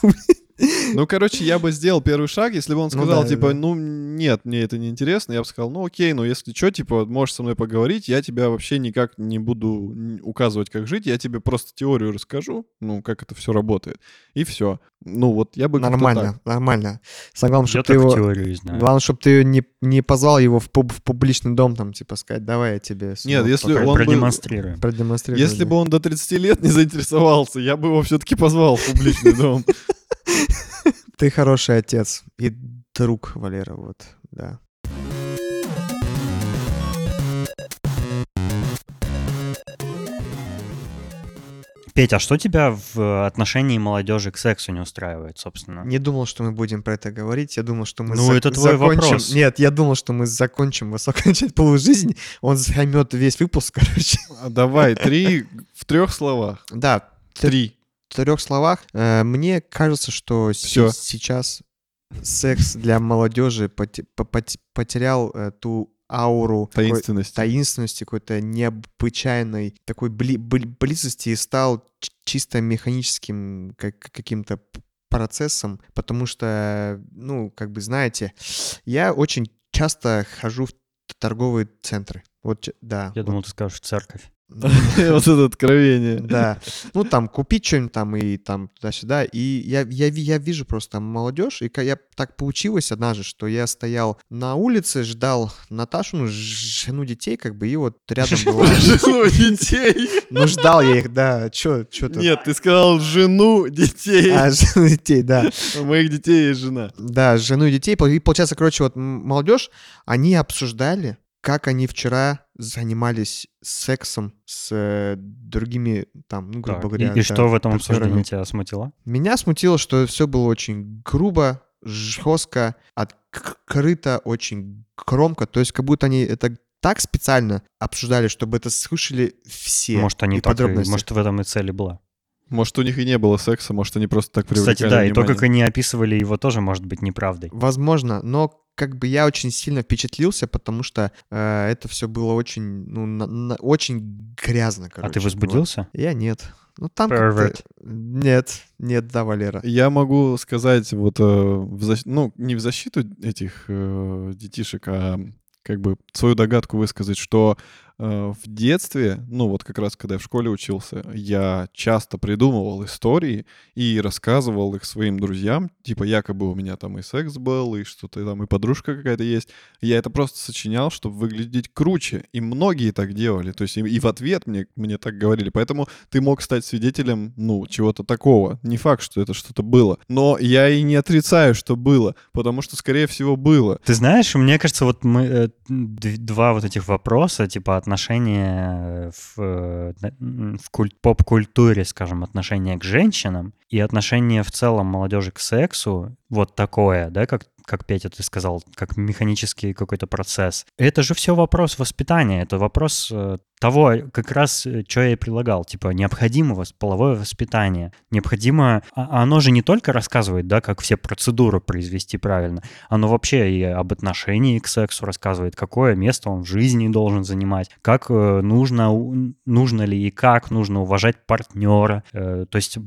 Ну, короче, я бы сделал первый шаг, если бы он Ну сказал, да, типа, да. ну, нет, мне это не интересно, я бы сказал, ну, окей, ну, если что, типа, можешь со мной поговорить, я тебя вообще никак не буду указывать, как жить, я тебе просто теорию расскажу, ну, как это все работает, и все. Ну, вот я бы Нормально, нормально. Самое главное, чтобы ты его... теорию знаю. Главное, чтобы ты не, не позвал его в, пуб- в публичный дом, там, типа, сказать, давай я тебе... Нет, если он бы- Продемонстрируем. продемонстрирую». Если да. бы он до 30 лет не заинтересовался, я бы его все-таки позвал в публичный дом. Ты хороший отец и друг, Валера, вот, да. Петя, а что тебя в отношении молодежи к сексу не устраивает, собственно? Не думал, что мы будем про это говорить. Я думал, что мы Ну, зак- это твой закончим. вопрос. Нет, я думал, что мы закончим высокончать полую жизнь. Он займет весь выпуск, короче. А давай, три в трех словах. Да, Три. В трех словах. э, мне кажется, что Всё. сейчас секс для молодежи поте- по- поте- потерял э, ту ауру такой Таинственность. таинственности, какой-то необычайной такой бли- бли- близости и стал ч- чисто механическим как- каким-то процессом, потому что, ну, как бы знаете, я очень часто хожу в торговые центры. Вот, да. Я вот. думал, ты скажешь церковь. Вот это откровение. Да. Ну, там, купить что-нибудь там и там туда-сюда. И я, я, я вижу просто молодежь, и я так получилось однажды, что я стоял на улице, ждал Наташу, ну, жену детей, как бы, и вот рядом была... Жену детей. Ну, ждал я их, да, чё, чё тут? Нет, ты сказал жену детей. А, жену детей, да. У моих детей есть жена. Да, жену детей. И получается, короче, вот молодежь, они обсуждали, как они вчера занимались сексом с э, другими, там, ну, грубо Так, говоря, и, и да, что в этом партнёрами. обсуждении тебя смутило? Меня смутило, что все было очень грубо, жестко, открыто, очень громко. То есть как будто они это так специально обсуждали, чтобы это слышали все. Может, они и так, и- подробности. может, в этом и цель и была. Может, у них и не было секса, может, они просто так привлекали Кстати, да, и то, внимание. как они описывали его, тоже может быть неправдой. Возможно, но как бы я очень сильно впечатлился, потому что э, это все было очень, ну, на- на- очень грязно, короче. а ты Вот. возбудился? Я нет. Ну там Pervert. как-то... Нет, нет, да, Валера. Я могу сказать, вот, э, в защ- ну, не в защиту этих э, детишек, а как бы свою догадку высказать, что в детстве, ну вот как раз когда я в школе учился, я часто придумывал истории и рассказывал их своим друзьям, типа якобы у меня там и секс был, и что-то там, и подружка какая-то есть. Я это просто сочинял, чтобы выглядеть круче, и многие так делали, то есть и, и в ответ мне, мне так говорили, поэтому ты мог стать свидетелем, ну, чего-то такого. Не факт, что это что-то было, но я и не отрицаю, что было, потому что, скорее всего, было. Ты знаешь, мне кажется, вот мы э, два вот этих вопроса, типа отношения в, э, в куль- поп-культуре, скажем, отношения к женщинам и отношение в целом молодежи к сексу, вот такое, да, как как Петя ты сказал, как механический какой-то процесс. Это же все вопрос воспитания, это вопрос э, того, как раз, что я и прилагал, типа необходимо половое воспитание, необходимо, а- оно же не только рассказывает, да, как все процедуры произвести правильно, оно вообще и об отношении к сексу рассказывает, какое место он в жизни должен занимать, как э, нужно, нужно ли и как нужно уважать партнера. Э, То есть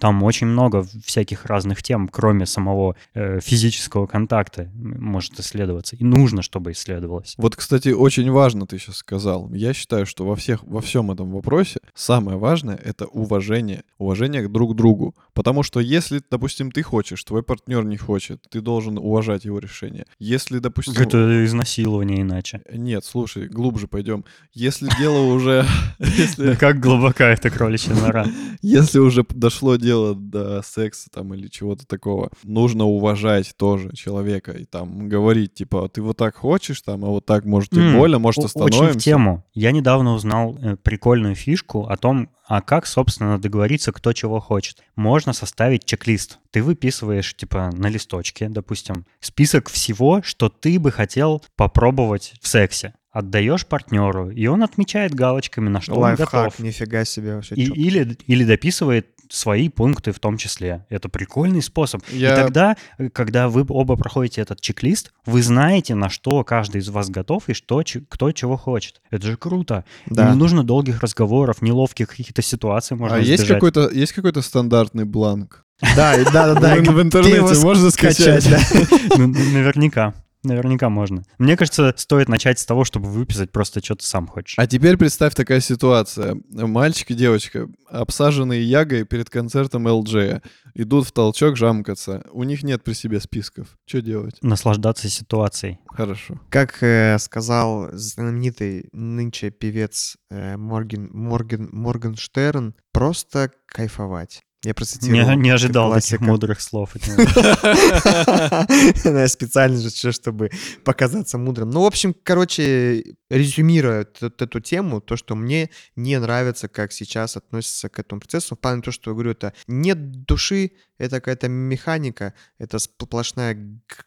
там очень много всяких разных тем, кроме самого э, физического контакта, может исследоваться. И нужно, чтобы исследовалось. Вот, кстати, очень важно ты сейчас сказал. Я считаю, что во всех, во всем этом вопросе самое важное — это уважение. Уважение к друг другу. Потому что если, допустим, ты хочешь, твой партнер не хочет, ты должен уважать его решение. Если, допустим... Это изнасилование иначе. Нет, слушай, глубже пойдем. Если дело уже... Как глубока эта кроличья нора. если уже дошло дело до секса там или чего-то такого, нужно уважать тоже человека и там говорить, типа, ты вот так хочешь там, а вот так может и больно, может остановимся. Очень в тему. Я недавно узнал э, прикольную фишку о том, а как, собственно, договориться, кто чего хочет. Можно составить чек-лист. Ты выписываешь, типа, на листочке, допустим, список всего, что ты бы хотел попробовать в сексе. Отдаешь партнеру, и он отмечает галочками, на что он Лайфхак, готов. нифига себе вообще. И- или, или дописывает свои пункты в том числе. Это прикольный способ. Я- И тогда, когда вы оба проходите этот чек-лист, вы знаете, на что каждый из вас готов и что, ч- кто чего хочет. Это же круто. И Да. Не нужно долгих разговоров, неловких каких-то ситуаций можно А есть избежать. какой-то, есть какой-то стандартный бланк? Да, да, да, да. В- интернете можно скачать? Ну, Наверняка. Наверняка можно. Мне кажется, стоит начать с того, чтобы выписать просто, что ты сам хочешь. А теперь представь такая ситуация. Мальчик и девочка, обсаженные ягой перед концертом LJ, идут в толчок жамкаться. У них нет при себе списков. Что делать? Наслаждаться ситуацией. Хорошо. Как э, сказал знаменитый нынче певец э, Морген, Морген, Моргенштерн, просто кайфовать. Я процитировал. Не, не ожидал классика. таких мудрых слов. Я специально же, чтобы показаться мудрым. Ну, в общем, короче, резюмируя эту тему, то, что мне не нравится, как сейчас относятся к этому процессу, в плане того, что я говорю, это нет души, это какая-то механика, это сплошная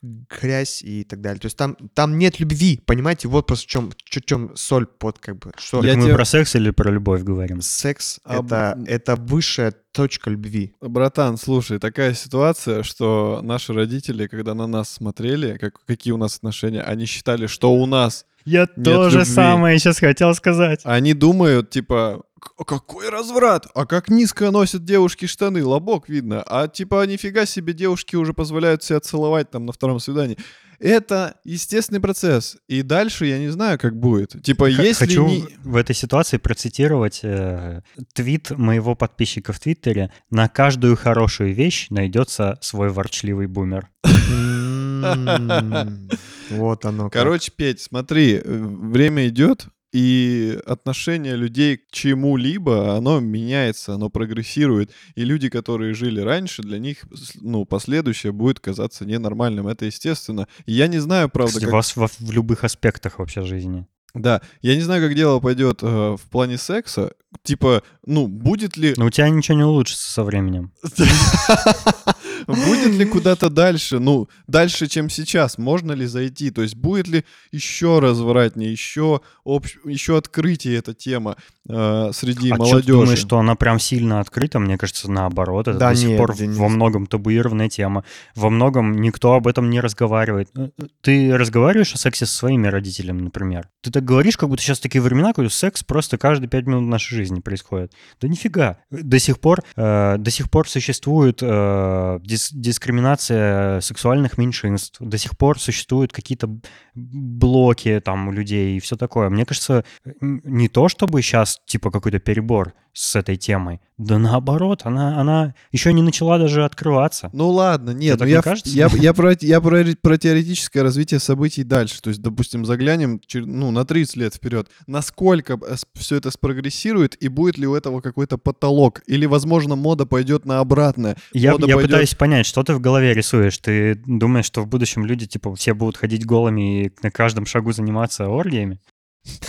грязь и так далее. То есть там, там нет любви, понимаете? Вот просто в чем, в чем соль под как бы. Что Я мы тебе- про секс или про любовь говорим? секс А, это, это высшая точка любви. Братан, слушай, такая ситуация, что наши родители, когда на нас смотрели, как, какие у нас отношения, они считали, что у нас. Я Нет то же любви. самое сейчас хотел сказать. Они думают, типа, «К- какой разврат? А как низко носят девушки штаны, лобок видно. А типа, нифига себе, девушки уже позволяют себя целовать там на втором свидании. Это естественный процесс. И дальше я не знаю, как будет. Типа, Х- если Хочу не... в этой ситуации процитировать э, твит моего подписчика в Твиттере. На каждую хорошую вещь найдется свой ворчливый бумер. М, Вот оно. Короче, Петь, смотри, э, время идет, и отношение людей к чему-либо, оно меняется, оно прогрессирует. И люди, которые жили раньше, для них, ну, последующее будет казаться ненормальным. Это естественно. И я не знаю, правда, Кстати, как... вас во- в любых аспектах вообще жизни. Да, я не знаю, как дело пойдет э, в плане секса. Типа, ну, будет ли... Но у тебя ничего не улучшится со временем. Будет ли куда-то дальше, ну, дальше, чем сейчас? Можно ли зайти? То есть будет ли еще развратнее, еще, общ... еще открытие эта тема э, среди а молодежи? ты думаешь, что она прям сильно открыта? Мне кажется, наоборот. Это Да до сих нет, пор Денис. во многом табуированная тема. Во многом никто об этом не разговаривает. Э, э, Ты разговариваешь о сексе со своими родителями, например? Ты так говоришь, как будто сейчас такие времена, когда секс просто каждые пять минут нашей жизни происходит. Да нифига. До сих пор, э, до сих пор существует э, дис- дискриминация сексуальных меньшинств. До сих пор существуют какие-то блоки там у людей и все такое. Мне кажется, не то чтобы сейчас типа какой-то перебор с этой темой. Да наоборот, она, она еще не начала даже открываться. Ну ладно, нет, так ну не я, кажется? я, я, про, я про, про теоретическое развитие событий дальше. То есть, допустим, заглянем ну, на 30 лет вперед. Насколько все это спрогрессирует и будет ли у этого какой-то потолок? Или, возможно, мода пойдет на обратное? Я, Мода я пойдет- пытаюсь понять, что ты в голове рисуешь. Ты думаешь, что в будущем люди, типа, все будут ходить голыми и на каждом шагу заниматься оргиями?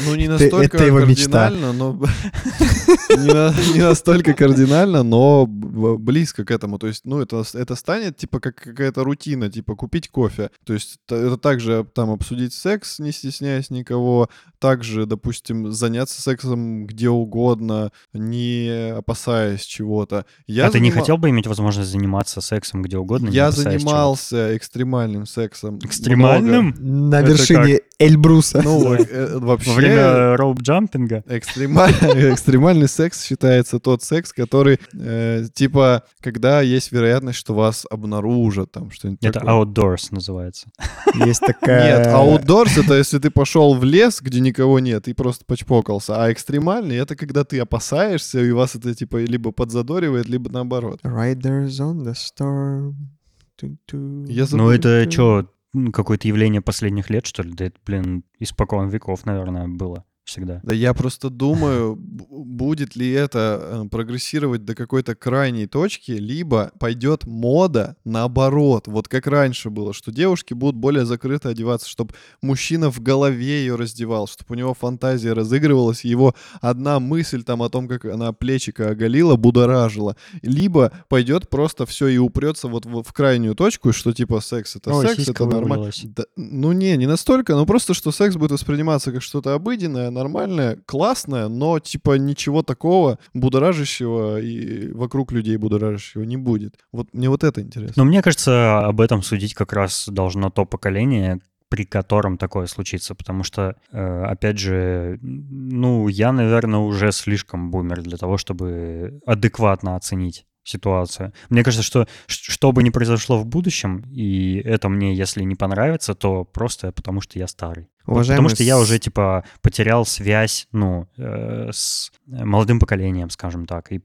Ну, не настолько это его мечта. кардинально, но... не, на- не настолько кардинально, но близко к этому. То есть, ну, это, это станет, типа, как какая-то рутина, типа, купить кофе. То есть, это также, там, обсудить секс, не стесняясь никого. Также, допустим, заняться сексом где угодно, не опасаясь чего-то. Я а ты не хотел бы иметь возможность заниматься сексом где угодно? не Я чего-то? занимался экстремальным сексом. Экстремальным? На Это вершине Эльбруса. Ну, Да. Вообще... Во время роуп-джампинга? Экстремальный, экстремальный секс считается тот секс, который, э, типа, когда есть вероятность, что вас обнаружат, там, что-нибудь Это такое. outdoors называется. Есть такая... Нет, outdoors — это если ты пошел в лес, где никого нет, и просто почпокался. А экстремальный — это когда ты опасаешься, и вас это, типа, либо подзадоривает, либо наоборот. Riders on the storm. Я забыл. Ну это что, какое-то явление последних лет, что ли? Да это, блин, испокон веков, наверное, было всегда. Да я просто думаю, будет ли это э, прогрессировать до какой-то крайней точки, либо пойдет мода наоборот, вот как раньше было, что девушки будут более закрыто одеваться, чтобы мужчина в голове ее раздевал, чтобы у него фантазия разыгрывалась, его одна мысль там о том, как она плечика оголила, будоражила. Либо пойдет просто все и упрется вот в, крайнюю точку, что типа секс это Ой, секс, это нормально. Да, ну не, не настолько, но просто, что секс будет восприниматься как что-то обыденное, нормальное, классное, но типа ничего такого будоражащего и вокруг людей будоражащего не будет. Вот мне вот это интересно. Но мне кажется, об этом судить как раз должно то поколение, при котором такое случится, потому что, э, опять же, ну, я, наверное, уже слишком бумер для того, чтобы адекватно оценить ситуацию. Мне кажется, что что бы ни произошло в будущем, и это мне, если не понравится, то просто потому, что я старый. Уважаемый потому что я уже, типа, потерял связь, ну, э, с молодым поколением, скажем так. И,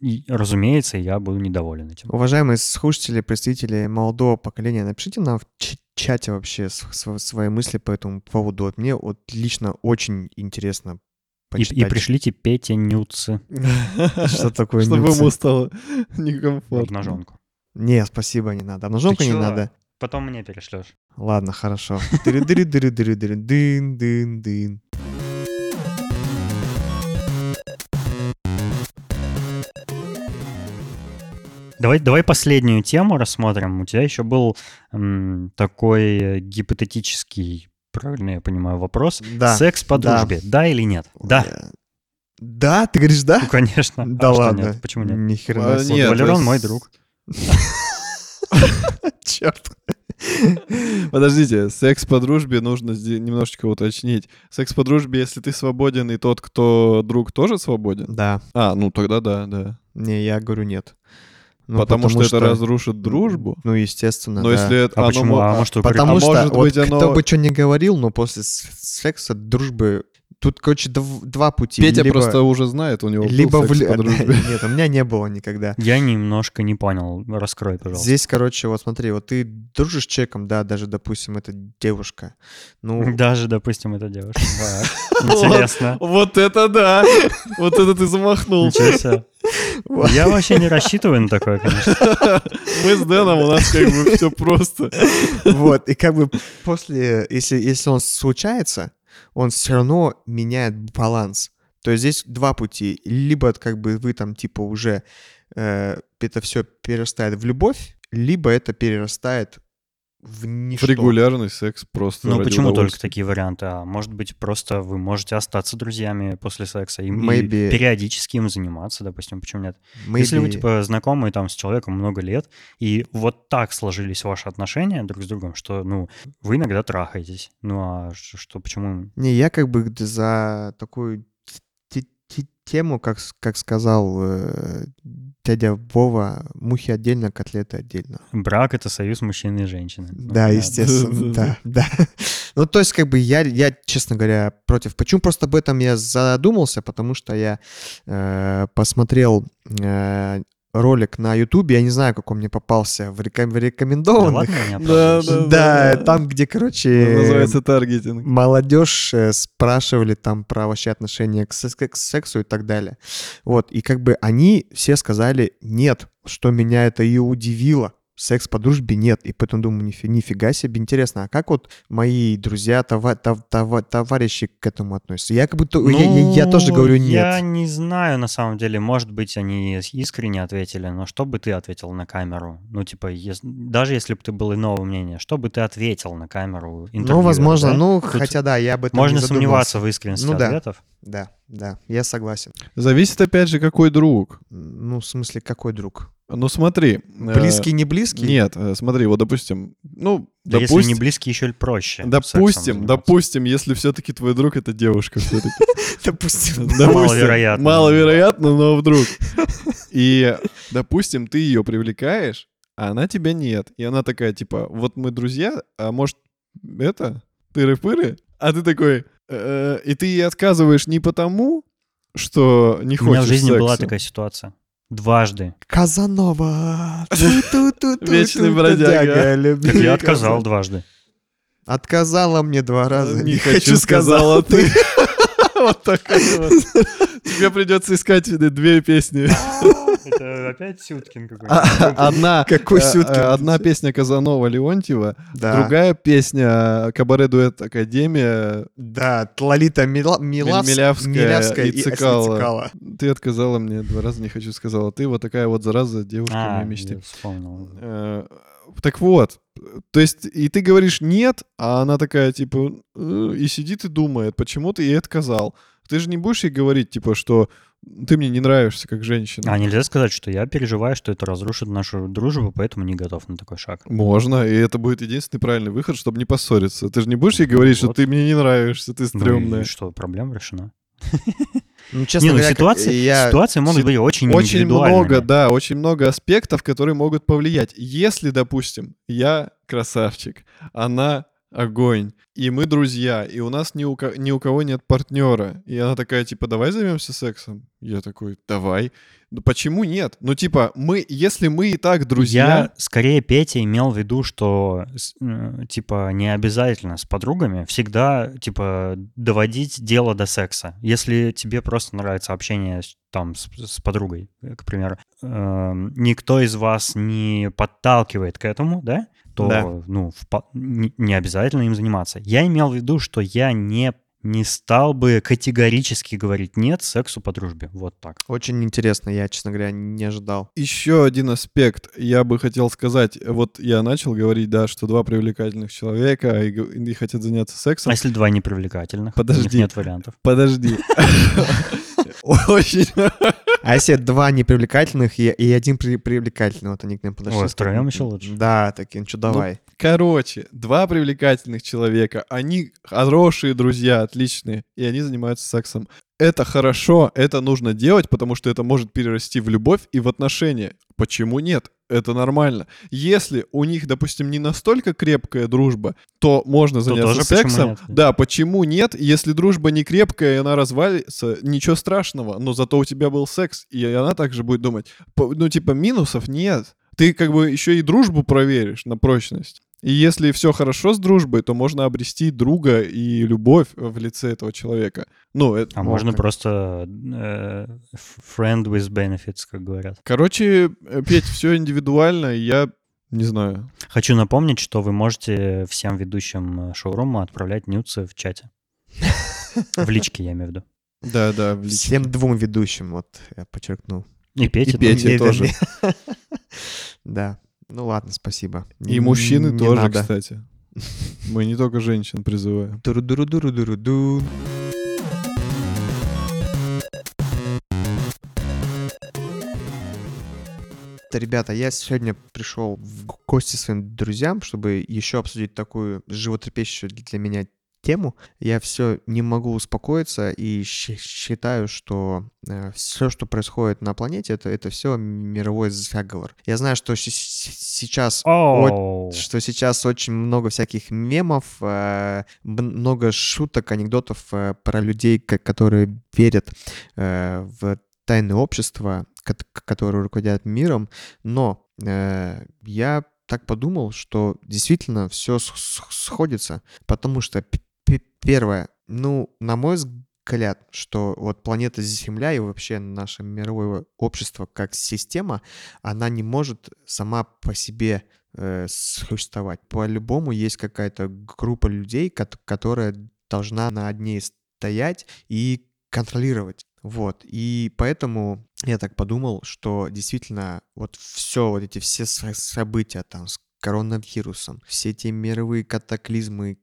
и, разумеется, я буду недоволен этим. Уважаемые слушатели, представители молодого поколения, напишите нам в чате вообще свои мысли по этому поводу. Вот мне вот лично очень интересно почитать. и пришлите Пете нюцы Что такое Чтобы нюцы? ему стало некомфортно. обнаженку. Не, спасибо, не надо. Обнаженку не надо. Потом мне перешлешь. Ладно, хорошо. Дыры-дыры-дыры-дыры-дыры, дын-дын-дын. Давай, давай последнюю тему рассмотрим. У тебя еще был м, такой э, гипотетический, правильно я понимаю, вопрос. Да. Секс по да. дружбе, да или нет? Да, Э, Да, ты говоришь да? ну, конечно. Да А что ладно. нет? Почему нет? Ни А, хрена себе. нет, Валерон то мой есть- друг. Черт. Подождите, секс по дружбе нужно немножечко уточнить. Секс по дружбе, если ты свободен, и тот, кто друг, тоже свободен? Да. А, ну тогда да, да. Не, я говорю нет. Ну, потому, что, это разрушит дружбу. Ну, естественно, Но да. если это... А оно почему? А может, Потому А что может вот быть, кто оно- бы что ни говорил, но после секса, дружбы... Тут, короче, дв- два пути. Петя либо, просто уже знает, у него был либо секс вли- по дружбе. Нет, у меня не было никогда. Я немножко не понял. Раскрой, пожалуйста. Здесь, короче, вот смотри, вот ты дружишь с человеком, да, даже, допустим, это девушка. Ну, Даже, допустим, это девушка. Интересно. Вот это да! Вот это ты замахнулся. Ничего себе. Я вообще не рассчитываю на такое, конечно. Мы с Дэном, у нас как бы все просто. вот, и как бы после, если, если он случается, он все равно меняет баланс. То есть здесь два пути. Либо как бы вы там типа уже э, это все перерастает в любовь, либо это перерастает в ничто. В регулярный секс просто Ну почему только такие варианты? А может быть, просто вы можете остаться друзьями после секса и, и Maybe- периодически им заниматься, допустим, почему нет? Maybe- Если вы, типа, знакомы там с человеком много лет, и вот так сложились ваши отношения друг с другом, что, ну, вы иногда трахаетесь. Ну, а что, почему? Не, я как бы за такую те- те- тему, как, как сказал э, дядя Вова, мухи отдельно, котлеты отдельно. Брак — это союз мужчины и женщины. Ну, Да, понятно. естественно, да, да. Ну, то есть, как бы я, я, честно говоря, против. Почему просто об этом я задумался? Потому что я э, посмотрел э, ролик на Ютубе, я не знаю, как он мне попался в, реком- в Да рекомендованных. Да, оправдываешь? да. Да, там, где, короче, Называется таргетинг. молодежь э, спрашивали там про вообще отношение к, к сексу и так далее. Вот, и как бы они все сказали нет, что меня это и удивило. Секс по дружбе нет. И поэтому думаю, нифи- нифига себе, интересно, а как вот мои друзья, това- тов- това- товарищи к этому относятся? Я как будто, я, я- я тоже Ну, говорю Я нет. не знаю, на самом деле. Может быть, они искренне ответили, но что бы ты ответил на камеру? Ну, типа, ес- даже если бы ты был иного мнения, что бы ты ответил на камеру Ну, возможно, да? ну, Тут хотя да, я об этом Можно сомневаться в искренности Ну да. ответов. Да, да, я согласен. Зависит, опять же, какой друг. Ну, в смысле, какой друг? Ну, смотри. э, Близкий, не близкий? Нет, э, смотри, вот, допустим, ну, Да допустим, если не близкий, еще проще. допустим, допустим, если все-таки твой друг это девушка все-таки. Допустим. Маловероятно. Маловероятно, но вдруг. И, допустим, ты ее привлекаешь, а она тебя нет. И она такая, типа, вот мы друзья, а может, это, тыры-пыры? А ты такой, «Э, и ты ей отказываешь не потому, что не У хочешь меня в жизни была такая ситуация. Дважды. Казанова. Вечный бродяга. Так я отказал дважды. Отказала мне два раза. Не хочу, сказала ты. Вот такая вот. Тебе придется искать две песни. Это опять Сюткин А, Одна, Какой э, э, Сюткин? одна песня Казанова Леонтьева, Да. другая песня Кабаре Дуэт Академия. Да, Лолита Милявская Милявская и. Цикало. Ты отказала мне два раза, не хочу сказала. Ты вот такая вот зараза, девушка А, моей мечты. вспомнил. Э, Так вот, то есть и ты говоришь нет, а она такая типа «Э», и сидит и думает, почему ты ей отказал. Ты же не будешь ей говорить типа, что ты мне не нравишься как женщина. А нельзя сказать, что я переживаю, что это разрушит нашу дружбу, поэтому не готов на такой шаг. Можно, и это будет единственный правильный выход, чтобы не поссориться. Ты же не будешь ей говорить, что Вот. ты мне не нравишься, ты Ну и стрёмная. что, проблема решена. Ну, честно не, ну говоря, ситуации, я... ситуации могут Си- быть очень Очень много, да, очень много аспектов, которые могут повлиять. Если, допустим, я красавчик, она огонь, и мы друзья, и у нас ни у, ко- ни у кого нет партнера, и она такая, типа, давай займемся сексом. Я такой, давай. Ну почему нет? Ну, типа, мы, если мы и так друзья, Я скорее Петя имел в виду, что э, типа не обязательно с подругами всегда типа доводить дело до секса. Если тебе просто нравится общение там с, с подругой, э, к примеру, эм, никто из вас не подталкивает к этому, да? То Да. ну впо- не, не обязательно им заниматься. Я имел в виду, что я не не стал бы категорически говорить нет сексу по дружбе. Вот так. Очень интересно, я, честно говоря, не ожидал. Еще один аспект я бы хотел сказать. Вот я начал говорить, да, что два привлекательных человека и, и хотят заняться А сексом. если два непривлекательных? У них Подожди. нет вариантов. Подожди. Очень. А если два непривлекательных и, и один при- привлекательный, вот они к нам подошли. Сказали, втроем еще лучше. Да, такие, ну что, давай. Короче, два привлекательных человека, они хорошие друзья, отличные, и они занимаются сексом. Это хорошо, это нужно делать, потому что это может перерасти в любовь и в отношения. Почему нет? Это нормально. Если у них, допустим, не настолько крепкая дружба, то можно заняться почему сексом. нет? Да, почему нет? Если дружба не крепкая и она развалится, ничего страшного. Но зато у тебя был секс, и она также будет думать. Ну, типа, минусов нет. Ты как бы еще и дружбу проверишь на прочность. И если все хорошо с дружбой, то можно обрести друга и любовь в лице этого человека. Ну, это... А можно как. просто э, friend with benefits, как говорят. Короче, э, Петь, все индивидуально, я не знаю. Хочу напомнить, что вы можете всем ведущим э, шоурума отправлять нюцы в чате. В личке, я имею в виду. Да, да, в личке. Всем двум ведущим, вот я подчеркну. И Петя. И Петя. тоже. тоже. Да. Ну ладно, спасибо. И мужчины не тоже, надо. кстати. Мы не только женщин призываем. Туру-дуру-дуру-дуру-ду. Да, Ребята, я сегодня пришел в гости своим друзьям, чтобы еще обсудить такую животрепещущую для меня тему. Я все не могу успокоиться и считаю, что все, что происходит на планете, это, это все мировой заговор. Я знаю, что сейчас Оу. что сейчас очень много всяких мемов, э, много шуток, анекдотов э, про людей, ко- которые верят э, в тайные общества, кот- которые руководят миром. Но э, я так подумал, что действительно все сходится, потому что первое, ну, на мой взгляд, что вот планета Земля и вообще наше мировое общество как система, она не может сама по себе э, существовать. По-любому есть какая-то группа людей, кот- которая должна на ней стоять и контролировать. Вот. И поэтому я так подумал, что действительно вот все, вот эти все со- события там с коронавирусом, все эти мировые катаклизмы,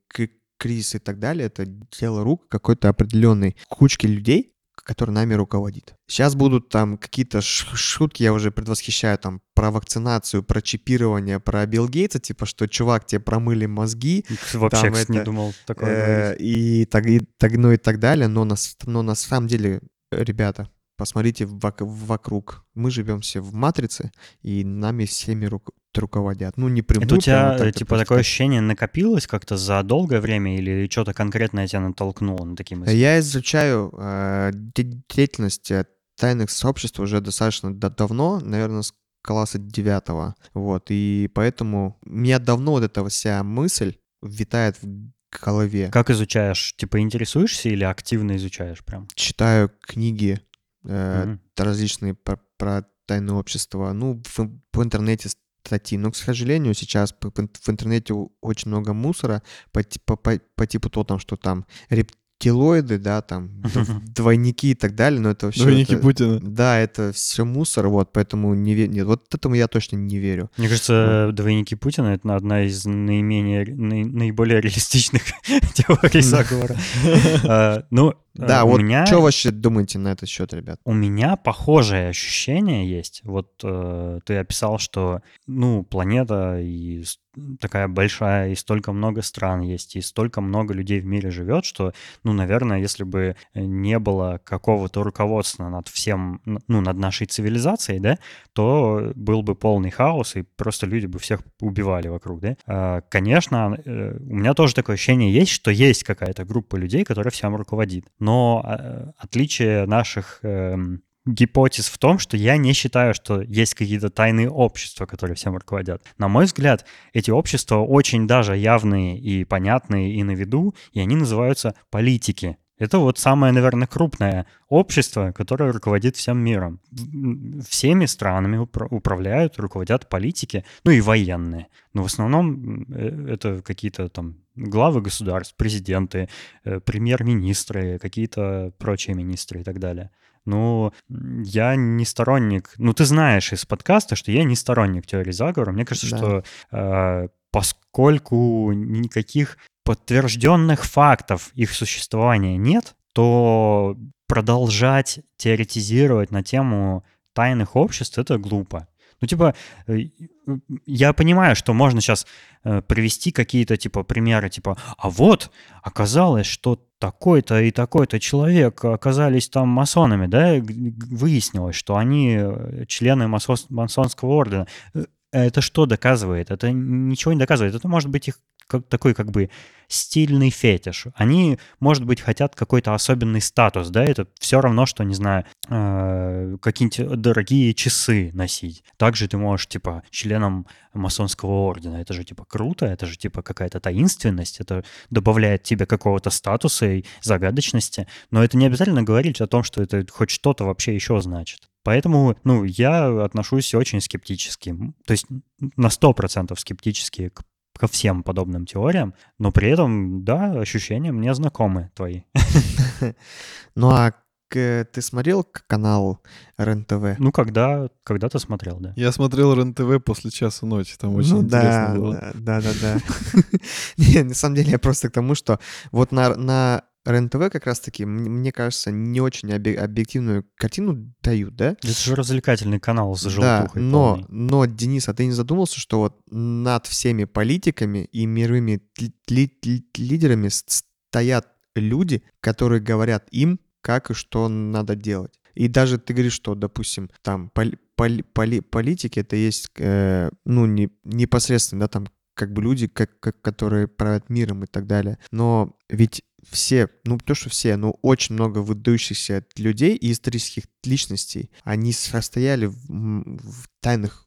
кризис и так далее, это дело рук какой-то определенной кучки людей, который нами руководит. Сейчас будут там какие-то шутки, я уже предвосхищаю там про вакцинацию, про чипирование, про Билл Гейтса, типа, что чувак, тебе промыли мозги, Вообще, там кстати, не это, думал такое э, и, так, и, так, ну и так далее, но на, но на самом деле, ребята, посмотрите вок- вокруг. Мы живем все в матрице, и нами всеми рук- руководят. Ну, не прямую, Это у тебя, прямо так, типа, просто такое так. ощущение накопилось как-то за долгое время или что-то конкретное тебя натолкнуло на такие мысли? Я изучаю э, де- деятельность э, тайных сообществ уже достаточно да- давно, наверное, с класса девятого. Вот, и поэтому у меня давно вот эта вся мысль витает в голове. Как изучаешь? Типа, интересуешься или активно изучаешь прям? Читаю книги э, Мгм. различные про, про тайное общество, ну, в, в интернете статьи. Но, к сожалению, сейчас в интернете очень много мусора по, по, по- по типу то, там, что там рептилоиды, да, там, дв- двойники и так далее, но это все... Двойники Путина. Да, это все мусор, вот, поэтому не ве- Нет, вот этому я точно не верю. Мне кажется, двойники Путина — это одна из наименее, наи- наиболее реалистичных теорий заговора. А, Ну, Да, э, у вот меня... что вообще думаете на этот счет, ребят? У меня похожее ощущение есть. Вот э, ты описал, что, ну, планета и такая большая, и столько много стран есть, и столько много людей в мире живет, что, ну, наверное, если бы не было какого-то руководства над всем, ну, над нашей цивилизацией, да, то был бы полный хаос, и просто люди бы всех убивали вокруг, да. А, Конечно, э, у меня тоже такое ощущение есть, что есть какая-то группа людей, которая всем руководит. Но э, отличие наших эм, гипотез в том, что я не считаю, что есть какие-то тайные общества, которые всем руководят. На мой взгляд, эти общества очень даже явные и понятные и на виду, и они называются политики. Это вот самое, наверное, крупное общество, которое руководит всем миром. Всеми странами упра- управляют, руководят политики, ну и военные. Но в основном э, это какие-то там главы государств, президенты, э, премьер-министры, какие-то прочие министры и так далее. Ну, я не сторонник... Ну, ты знаешь из подкаста, что я не сторонник теории заговора. Мне кажется, Да. что э, поскольку никаких подтвержденных фактов их существования нет, то продолжать теоретизировать на тему тайных обществ — это глупо. Ну, типа, э, я понимаю, что можно сейчас привести какие-то, типа, примеры, типа, а вот, оказалось, что такой-то и такой-то человек оказались там масонами, да, выяснилось, что они э, члены масонского ордена. Это что доказывает? Это ничего не доказывает. Это может быть их как, такой как бы стильный фетиш. Они, может быть, хотят какой-то особенный статус, да, это все равно, что, не знаю, э, какие-нибудь дорогие часы носить. Также ты можешь, типа, членом масонского ордена. Это же, типа, круто, это же, типа, какая-то таинственность, это добавляет тебе какого-то статуса и загадочности. Но это не обязательно говорить о том, что это хоть что-то вообще еще значит. Поэтому, ну, я отношусь очень скептически. То есть на 100% скептически к ко всем подобным теориям, но при этом, да, ощущения мне знакомы твои. Ну а ты смотрел канал РЕН-ТВ? Ну, когда, когда ты смотрел, да. Я смотрел РЕН-ТВ после часа ночи, там очень ну интересно да, было. да, да, да, да. Не, на самом деле я просто к тому, что вот на, на РЕН-ТВ как раз-таки, мне кажется, не очень объективную картину дают, да? Это же развлекательный канал Да, желтухой но, полной. но, Денис, а ты не задумался, что вот над всеми политиками и мировыми ли- ли- ли- лидерами стоят люди, которые говорят им, как и что надо делать. И даже ты говоришь, что, допустим, там поли- поли- поли- политики это есть, э, ну, не, непосредственно, да, там как бы люди, как, как- которые правят миром и так далее. Но ведь все, ну то, что все, но очень много выдающихся людей и исторических личностей, они состояли в, в тайных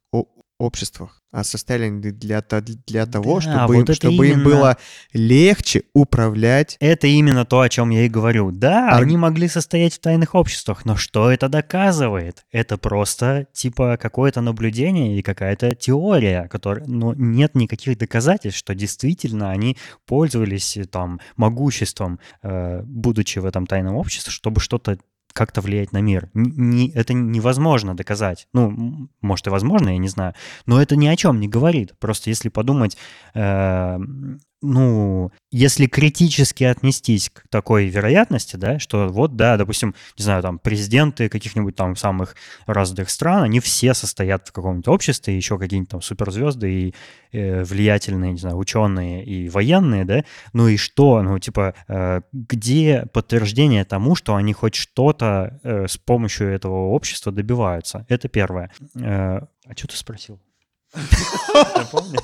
обществах, а состояли они для, для того, Да, чтобы, вот им, чтобы им именно. было легче управлять. Это именно то, о чем я и говорю. Да, Ар- они могли состоять в тайных обществах, но что это доказывает? Это просто типа какое-то наблюдение и какая-то теория, которая, но нет никаких доказательств, что действительно они пользовались там могуществом, э, будучи в этом тайном обществе, чтобы что-то как-то влиять на мир. Не- это невозможно доказать. Ну, может и возможно, я не знаю. Но это ни о чем не говорит. Просто если подумать, э, ну, если критически отнестись к такой вероятности, да, что вот, да, допустим, не знаю, там, президенты каких-нибудь там самых разных стран, они все состоят в каком-нибудь обществе, еще какие-нибудь там суперзвезды и э, влиятельные, не знаю, ученые и военные, да, ну и что, ну, типа, э, где подтверждение тому, что они хоть что-то э, с помощью этого общества добиваются? Это первое. Э, а что ты спросил? Я помню.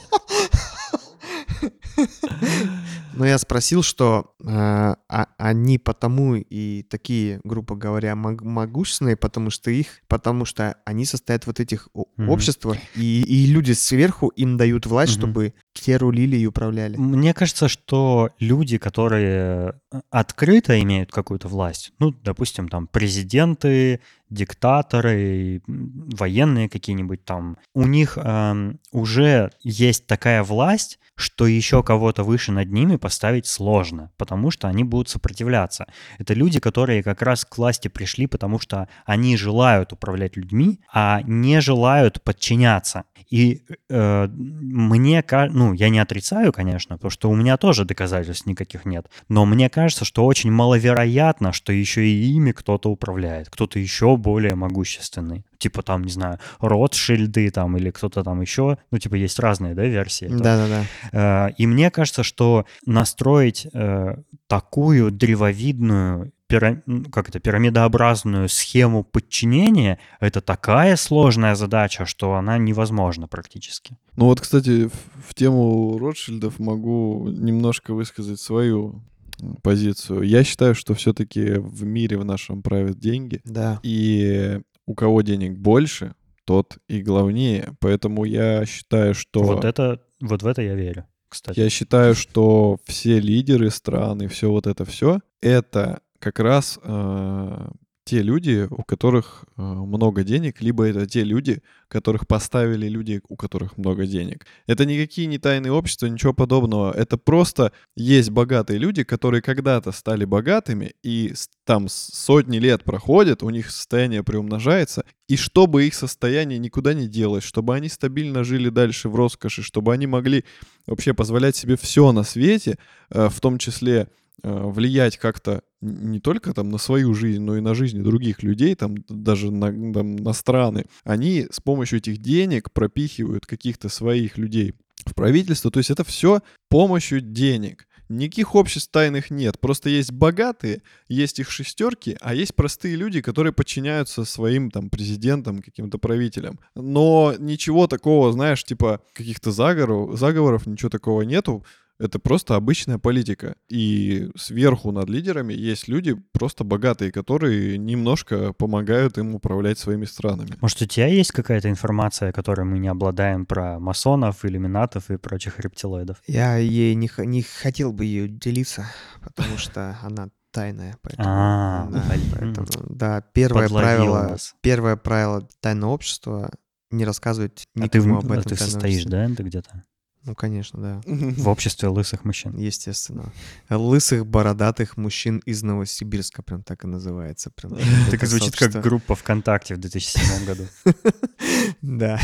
Но я спросил, что э, а- они потому и такие, грубо говоря, мог- могущественные, потому что их, потому что они состоят вот этих обществах, и, и люди сверху им дают власть, чтобы те рулили и управляли. Мне кажется, что люди, которые э, открыто имеют какую-то власть, ну, допустим, там президенты, диктаторы, военные какие-нибудь там, у них эм, уже есть такая власть, что еще кого-то выше над ними поставить сложно, потому что они будут сопротивляться. Это люди, которые как раз к власти пришли, потому что они желают управлять людьми, а не желают подчиняться. И э, мне, ка- ну, я не отрицаю, конечно, потому что у меня тоже доказательств никаких нет, но мне кажется, что очень маловероятно, что еще и ими кто-то управляет, кто-то еще более могущественный. Типа там, не знаю, Ротшильды там или кто-то там еще, ну, типа есть разные, да, версии. Да-да-да. Э, И мне кажется, что настроить э, такую древовидную, ну, как это, пирамидообразную схему подчинения, это такая сложная задача, что она невозможна практически. Ну вот, кстати, в, в тему Ротшильдов могу немножко высказать свою позицию. Я считаю, что все-таки в мире в нашем правят деньги, Да. и у кого денег больше, тот и главнее. Поэтому я считаю, что... Вот это, вот в это я верю, кстати. Я считаю, что все лидеры стран и все вот это все, это как раз э, те люди, у которых э, много денег, либо это те люди, которых поставили люди, у которых много денег. Это никакие не тайные общества, ничего подобного. Это просто есть богатые люди, которые когда-то стали богатыми, и там сотни лет проходят, у них состояние приумножается, и чтобы их состояние никуда не делось, чтобы они стабильно жили дальше в роскоши, чтобы они могли вообще позволять себе все на свете, э, в том числе влиять как-то не только там на свою жизнь, но и на жизни других людей, там даже на, там, на страны, они с помощью этих денег пропихивают каких-то своих людей в правительство. То есть это все помощью денег. Никаких обществ тайных нет. Просто есть богатые, есть их шестерки, а есть простые люди, которые подчиняются своим там президентам, каким-то правителям. Но ничего такого, знаешь, типа каких-то заговоров, заговоров, ничего такого нету. Это просто обычная политика. И сверху над лидерами есть люди просто богатые, которые немножко помогают им управлять своими странами. Может, у тебя есть какая-то информация, которой мы не обладаем про масонов, иллюминатов и прочих рептилоидов? Я ей не, х- не хотел бы ее делиться, потому что она тайная. Поэтому, А, да, блин. поэтому, да, первое правило, нас. первое правило тайного общества — не рассказывать А ты, никому об а этом ты тайном состоишь, да, ты где-то? Ну, конечно, да. в обществе лысых мужчин. Естественно. Лысых, бородатых мужчин из Новосибирска, прям так и называется. Прям, Так это звучит как группа ВКонтакте в 2007 году. Да.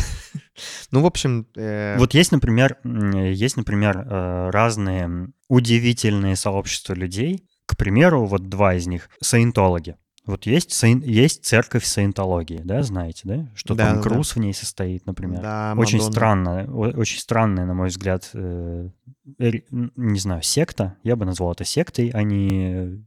Ну, в общем... э, Вот есть, например, есть, например, э, разные удивительные сообщества людей. К примеру, вот два из них — саентологи. Вот есть, саин- есть церковь саентологии, да, знаете, да? Что Да, Том да, да. Круз в ней состоит, например. Да, Очень Мадонна. странно, очень странная, на мой взгляд, э, не знаю, секта, я бы назвал это сектой, а не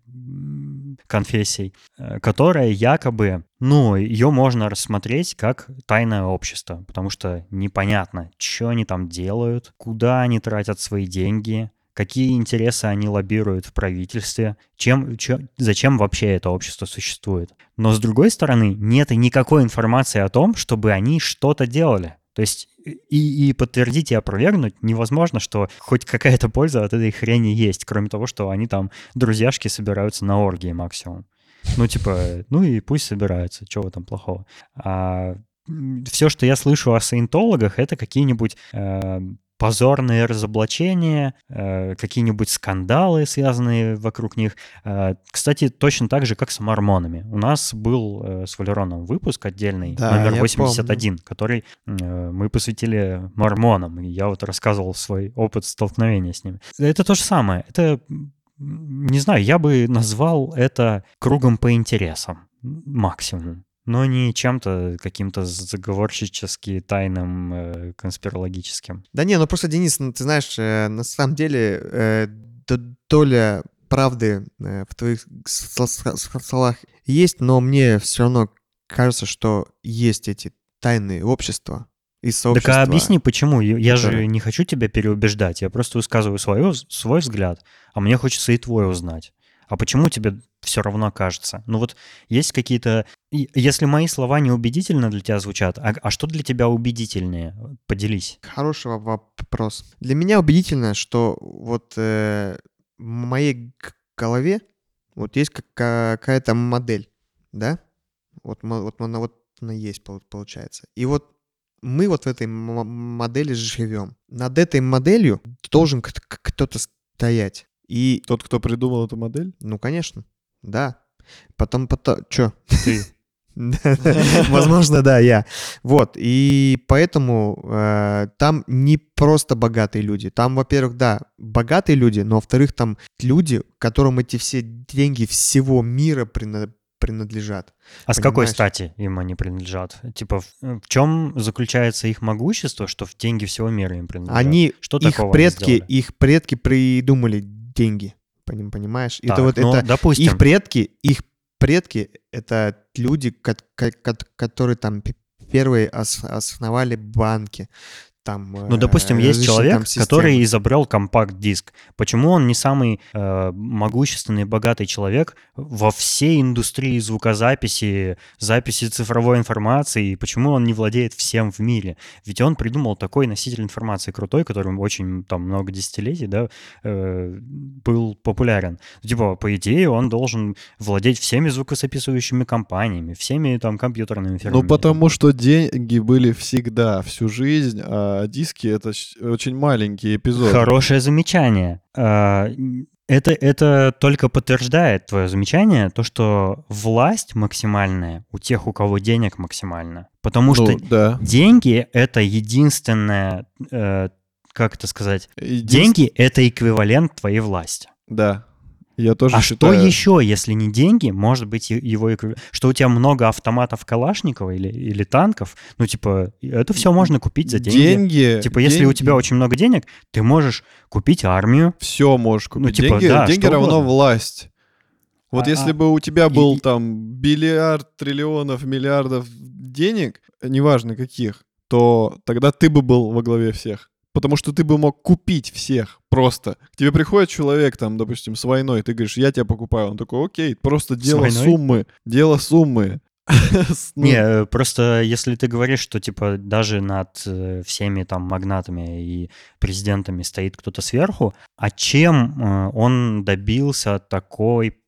конфессией, э, которая якобы, ну, ее можно рассмотреть как тайное общество, потому что непонятно, что они там делают, куда они тратят свои деньги, какие интересы они лоббируют в правительстве, чем, чё- зачем вообще это общество существует. Но с другой стороны, нет и никакой информации о том, чтобы они что-то делали. То есть и, и подтвердить и опровергнуть невозможно, что хоть какая-то польза от этой хрени есть, кроме того, что они там друзьяшки собираются на оргии максимум. Ну, типа, ну и пусть собираются, чего этом плохого. А все, что я слышу о саентологах, это какие-нибудь э, позорные разоблачения, э, какие-нибудь скандалы, связанные вокруг них. Э, кстати, точно так же, как с мормонами. У нас был э, с Валероном выпуск отдельный, Да, номер я 81, который э, мы посвятили мормонам. И я вот рассказывал свой опыт столкновения с ними. Это то же самое. Это, не знаю, я бы назвал это кругом по интересам максимум. Но не чем-то каким-то заговорщически тайным, э, конспирологическим. Да не, ну просто, Денис, ну, ты знаешь, э, на самом деле э, доля правды э, в твоих словах есть, но мне все равно кажется, что есть эти тайные общества и Так сообщества. а объясни, почему? Я я же не хочу тебя переубеждать, я просто высказываю свое, свой взгляд, а мне хочется и твой узнать. А почему тебе все равно кажется? Ну вот есть какие-то... Если мои слова неубедительно для тебя звучат, а, а что для тебя убедительнее? Поделись. Хороший во- вопрос. Для меня убедительно, что вот э, в моей голове вот есть кака- какая-то модель, да? Вот, вот она вот она есть, пол- получается. И вот мы вот в этой модели живем. Над этой моделью должен кто-то стоять. И, Тот, кто придумал эту модель? ну, конечно, да. Потом, потом, чё? Ты. Возможно, да, я. Вот, и поэтому э, там не просто богатые люди. Там, во-первых, да, богатые люди, но, во-вторых, там люди, которым эти все деньги всего мира принадлежат. А с какой Понимаешь? стати им они принадлежат? Типа, в, в чем заключается их могущество, что в деньги всего мира им принадлежат? Они, Что их такого они предки, сделали? их предки придумали деньги. Поним- Понимаешь? Так, это вот ну, это допустим. их предки, их предки это люди, ко- ко- ко- которые там первые ос- основали банки. Там, Ну, допустим, э, есть человек, который изобрел компакт-диск. Почему он не самый э, могущественный, богатый человек во всей индустрии звукозаписи, записи цифровой информации? И почему он не владеет всем в мире? Ведь он придумал такой носитель информации крутой, который очень там много десятилетий, да, э, был популярен. Типа, по идее, он должен владеть всеми звукозаписывающими компаниями, всеми там компьютерными фирмами. Ну, потому что деньги были всегда, всю жизнь, а диски — это очень маленький эпизод. Хорошее замечание. А, Это, это только подтверждает твое замечание, то, что власть максимальная у тех, у кого денег максимально. Потому Ну, что да. деньги — это единственное, э, как это сказать, Един- деньги — это эквивалент твоей власти. Да. Я тоже А считаю... что еще, если не деньги, может быть его? Что у тебя много автоматов Калашникова или, или танков, ну, типа, это все можно купить за деньги. Деньги... Типа, если у тебя очень много денег, ты можешь купить армию. Все можешь купить. Ну, типа, деньги да, деньги равно угодно. власть. Вот А- если а- бы у тебя был и- там бильярд, триллионов, миллиардов денег, неважно каких, то тогда ты бы был во главе всех. Потому что ты бы мог купить всех просто. К тебе приходит человек, там, допустим, с войной, ты говоришь, я тебя покупаю. Он такой, окей, просто дело суммы. Дело суммы. Ну, Не, э, просто если ты говоришь, что типа даже над э, всеми там магнатами и президентами стоит кто-то сверху, а чем э, он добился такой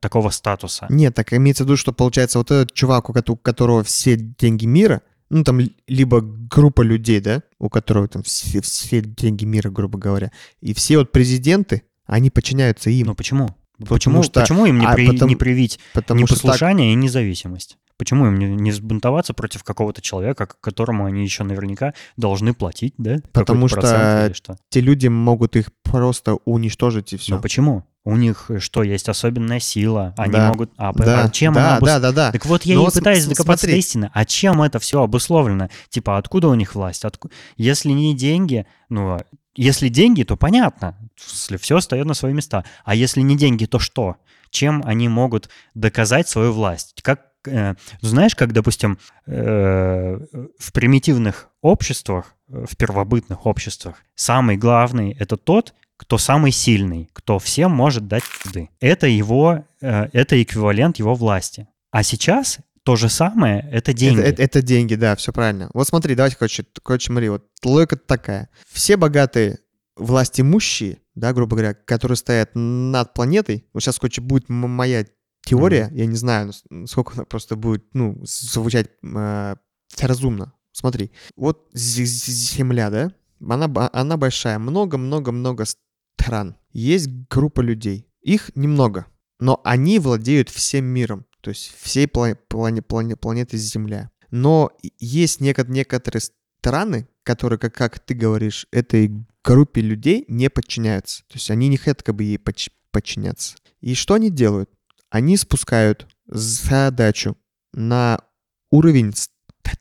такого статуса? Нет, так имеется в виду, что получается вот этот чувак, у которого все деньги мира, ну, там, либо группа людей, да, у которых там все, все деньги мира, грубо говоря, и все вот президенты, они подчиняются им. Ну почему? Потому Почему, что- почему им не, а, при- потому- не привить потому что так, непослушание и независимость? Почему им не, не сбунтоваться против какого-то человека, которому они еще наверняка должны платить, да? Потому что что? те люди могут их просто уничтожить и все. Ну почему? У них э, что, есть особенная сила? Они Да. могут... А, п- да, а чем да, она обус- да, да, да. Так вот я Ну и вот пытаюсь докопаться смотри. до истины. А чем это все обусловлено? Типа, откуда у них власть? Отку- Если не деньги, ну, а если деньги, то понятно. Все встает на свои места. А если не деньги, то что? Чем они могут доказать свою власть? Как, э, знаешь, как, допустим, э, в примитивных обществах, э, в первобытных обществах, самый главный — это тот, кто самый сильный, кто всем может дать пизды. Это его, э, это эквивалент его власти. А сейчас то же самое — это деньги. Это, это- это деньги, да, все правильно. Вот смотри, давайте, короче, короче, смотри, вот логика такая. Все богатые власть имущие, да, грубо говоря, которые стоят над планетой, вот сейчас, короче, будет моя теория, я не знаю, сколько она просто будет, ну, звучать э, разумно. Смотри, вот Земля, да, она, она большая, много-много-много стран. Есть группа людей, их немного, но они владеют всем миром, то есть всей пла- плане- плане- планеты Земля. Но есть неко- некоторые страны, которые, как, как ты говоришь, этой группе людей не подчиняются. То есть они не хотят как бы ей подч- подчиняться. И что они делают? Они спускают задачу на уровень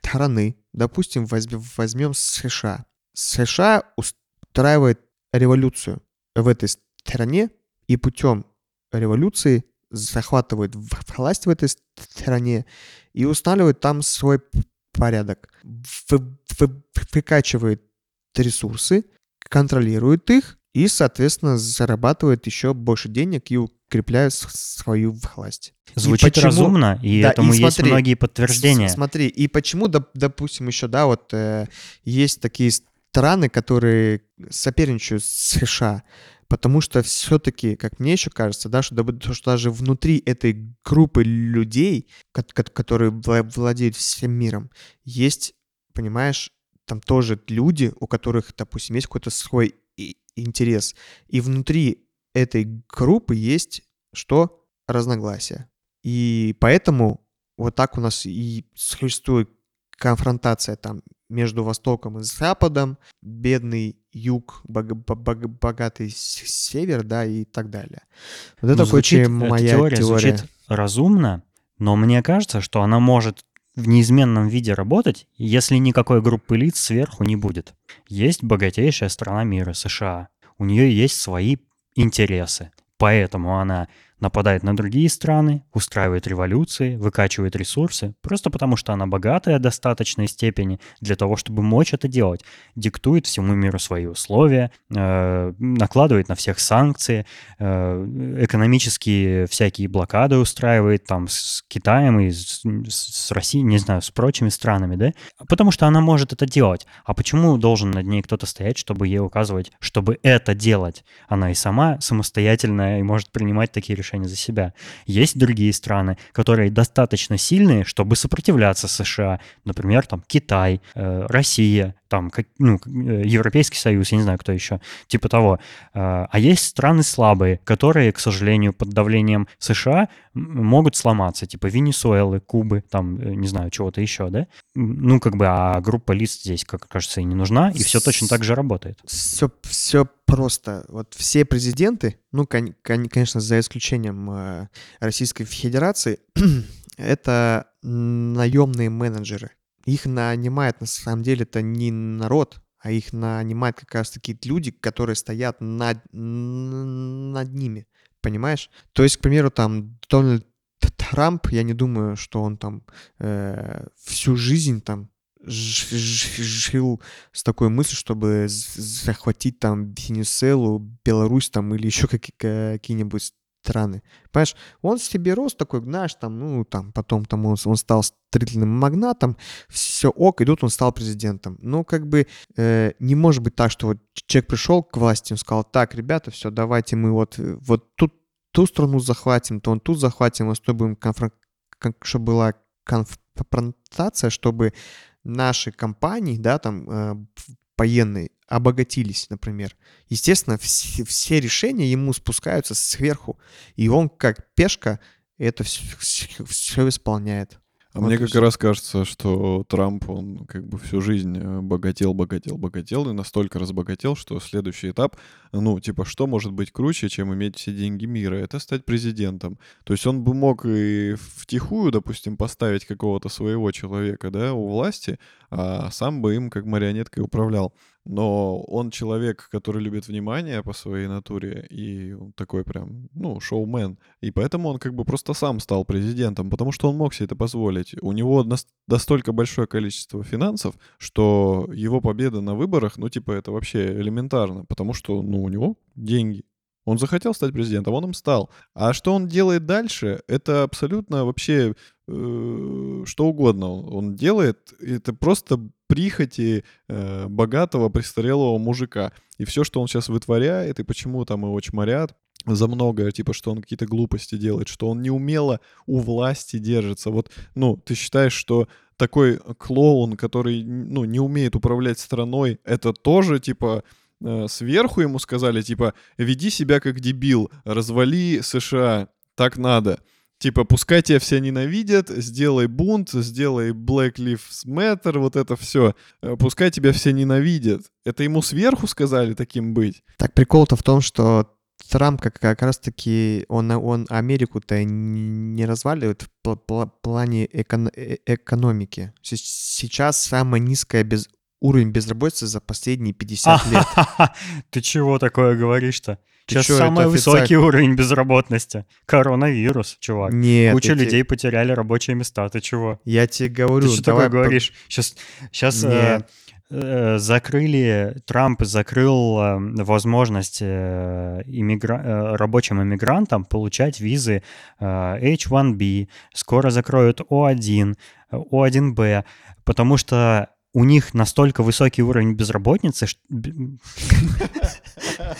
страны. Допустим, возьмем, США. США устраивает революцию в этой стране и путем революции захватывает власть в этой стране и устанавливает там свой порядок. Вы- вы- выкачивает ресурсы, контролирует их и, соответственно, зарабатывает еще больше денег и укрепляет с- свою власть. И Звучит почему- разумно, и Да, и этому есть смотри, многие подтверждения. Смотри, и почему, доп- допустим, еще, да, вот э, есть такие страны, которые соперничают с США, потому что все-таки, как мне еще кажется, да, что, что даже внутри этой группы людей, ко- ко- которые вла- владеют всем миром, есть, понимаешь, там тоже люди, у которых, допустим, есть какой-то свой и- интерес, и внутри этой группы есть что? Разногласия. И поэтому вот так у нас и существует конфронтация там между Востоком и Западом, бедный юг, бог- бог- богатый север, да, и так далее. Вот это, Ну, эта моя теория, теория. звучит разумно, но мне кажется, что она может в неизменном виде работать, если никакой группы лиц сверху не будет. Есть богатейшая страна мира, США. У нее есть свои интересы. Поэтому она нападает на другие страны, устраивает революции, выкачивает ресурсы, просто потому что она богатая в достаточной степени для того, чтобы мочь это делать. Диктует всему миру свои условия, э, накладывает на всех санкции, э, экономические всякие блокады устраивает там с Китаем и с, Россией, не знаю, с прочими странами, да? Потому что она может это делать. А почему должен над ней кто-то стоять, чтобы ей указывать, чтобы это делать? Она и сама самостоятельная и может принимать такие решения за себя. Есть другие страны, которые достаточно сильные, чтобы сопротивляться США. Например, там Китай, э, Россия, там, как- ну, э, Европейский Союз, я не знаю, кто еще, типа того. Э, А есть страны слабые, которые, к сожалению, под давлением США могут сломаться, типа Венесуэлы, Кубы, там, э, не знаю, чего-то еще, да? Ну, как бы, а группа лиц здесь, как кажется, и не нужна, и все точно так же работает. Все, все просто. Вот все президенты, ну, кон- кон- конечно, за исключением э, Российской Федерации, это наемные менеджеры. Их нанимает, на самом деле, это не народ, а их нанимают как раз-таки люди, которые стоят над, над ними. Понимаешь? То есть, к примеру, там Дональд Трамп, я не думаю, что он там э, всю жизнь там жил с такой мыслью, чтобы захватить там Венесуэлу, Беларусь там или еще какие- какие-нибудь страны. Понимаешь, он себе рос такой, знаешь, там, ну, там, потом там он, он стал строительным магнатом, все ок, и тут он стал президентом. Ну, как бы э, не может быть так, что вот человек пришел к власти, он сказал, так, ребята, все, давайте мы вот, вот тут ту страну захватим, то он тут захватим, а с тобой будем конфрон- кон- чтобы была конфронтация, чтобы наши компании, да, там э, военные обогатились, например. Естественно, все, все решения ему спускаются сверху, и он как пешка это все, все исполняет. А вот мне как раз кажется, что Трамп, он как бы всю жизнь э, богател, богател, богател, и настолько разбогател, что следующий этап, ну, типа, что может быть круче, чем иметь все деньги мира? Это стать президентом. То есть он бы мог и втихую, допустим, поставить какого-то своего человека, да, у власти, а сам бы им как марионеткой управлял но он человек, который любит внимание по своей натуре, и он такой прям, ну, шоумен. И поэтому он как бы просто сам стал президентом, потому что он мог себе это позволить. У него настолько большое количество финансов, что его победа на выборах, ну, типа, это вообще элементарно, потому что, ну, у него деньги. Он захотел стать президентом, он им стал. А что он делает дальше, это абсолютно вообще что угодно он делает. Это просто прихоти э, богатого престарелого мужика. И все, что он сейчас вытворяет, и почему там его чморят, за многое, типа, что он какие-то глупости делает, что он неумело у власти держится. Вот, ну, ты считаешь, что такой клоун, который, ну, не умеет управлять страной, это тоже, типа, Э, сверху ему сказали, типа, веди себя как дебил, развали США, так надо. Типа, пускай тебя все ненавидят, сделай бунт, сделай Black Lives Matter, вот это все. Э, пускай тебя все ненавидят. Это ему сверху сказали таким быть. Так прикол-то в том, что Трамп как, как раз-таки, он, он Америку-то не разваливает в плане экон, э, экономики. Сейчас самая низкая без, уровень безработицы за последние 50 лет. Ты чего такое говоришь-то? Сейчас чё, самый высокий уровень безработности. Коронавирус, чувак. Нет. Куча людей те... потеряли рабочие места. Ты чего? Я тебе говорю. Ты что такое говоришь? Сейчас, сейчас э, э, закрыли, Трамп закрыл э, возможность э, иммигра... э, рабочим иммигрантам получать визы э, H1B. Скоро закроют O1, O1B, потому что у них настолько высокий уровень безработицы,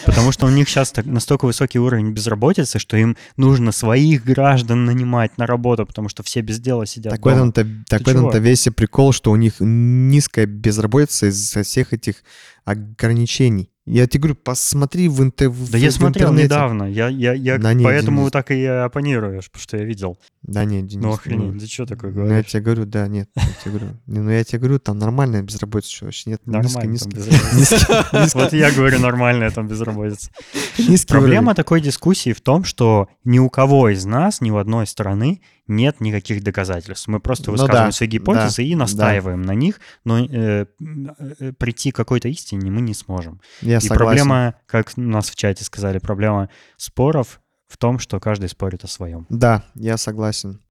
потому что у них сейчас настолько высокий уровень безработицы, что им нужно своих граждан нанимать на работу, потому что все без дела сидят Так в этом-то, так этом-то весь прикол, что у них низкая безработица из-за всех этих ограничений. Я тебе говорю, посмотри в, интер... Да я смотрел интернете. недавно, я, я, я да поэтому нет, так и оппонируешь, потому что я видел. Да нет, Денис. Ну охренеть, ну, ты что такое говоришь? Ну я тебе говорю, да, нет, я тебе говорю. Ну я тебе говорю, там нормальная безработица вообще нет. Нормально низкая. Вот я говорю, нормальная там безработица. Проблема такой дискуссии в том, что ни у кого из нас, ни у одной страны нет никаких доказательств. Мы просто высказываем ну, да, свои гипотезы да, и настаиваем да. на них, но э, э, прийти к какой-то истине мы не сможем. Я и согласен. проблема, как нас в чате сказали, проблема споров в том, что каждый спорит о своем. Да, я согласен.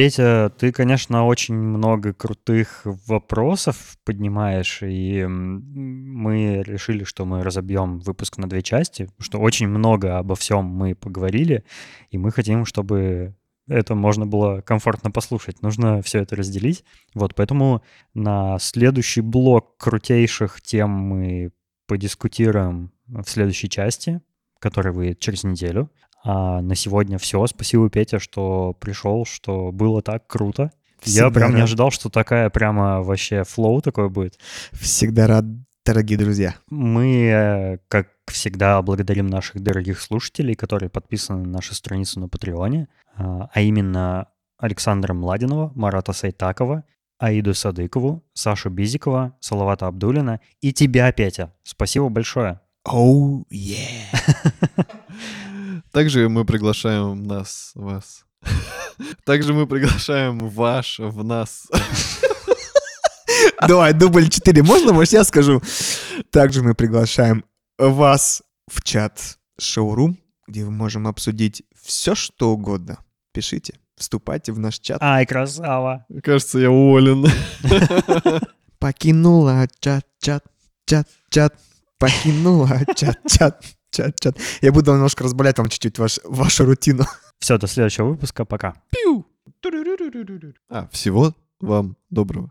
Петя, ты, конечно, очень много крутых вопросов поднимаешь, и мы решили, что мы разобьем выпуск на две части, что очень много обо всем мы поговорили, и мы хотим, чтобы это можно было комфортно послушать. Нужно все это разделить. Вот, поэтому на следующий блок крутейших тем мы подискутируем в следующей части, который выйдет через неделю. А на сегодня все. Спасибо, Петя, что пришел, что было так круто. Всегда Я прям рад. не ожидал, что такая прямо вообще флоу такой будет. Всегда рад, дорогие друзья. Мы, э, как всегда, благодарим наших дорогих слушателей, которые подписаны на нашу страницу на Патреоне, а, а именно Александра Младинова, Марата Сайтакова, Аиду Садыкову, Сашу Бизикова, Салавата Абдулина и тебя, Петя. Спасибо большое. Оу, oh, yeah. Также мы приглашаем нас, вас. Также мы приглашаем ваш в нас. Давай, дубль 4. Можно, может, я скажу? Также мы приглашаем вас в чат шоурум, где мы можем обсудить все, что угодно. Пишите, вступайте в наш чат. Ай, красава. Кажется, я уволен. Покинула чат, чат, чат, чат. Покинула чат, чат чат-чат. Я буду немножко разбавлять вам чуть-чуть ваш, вашу рутину. Все, до следующего выпуска. Пока. Пиу. А, всего вам доброго.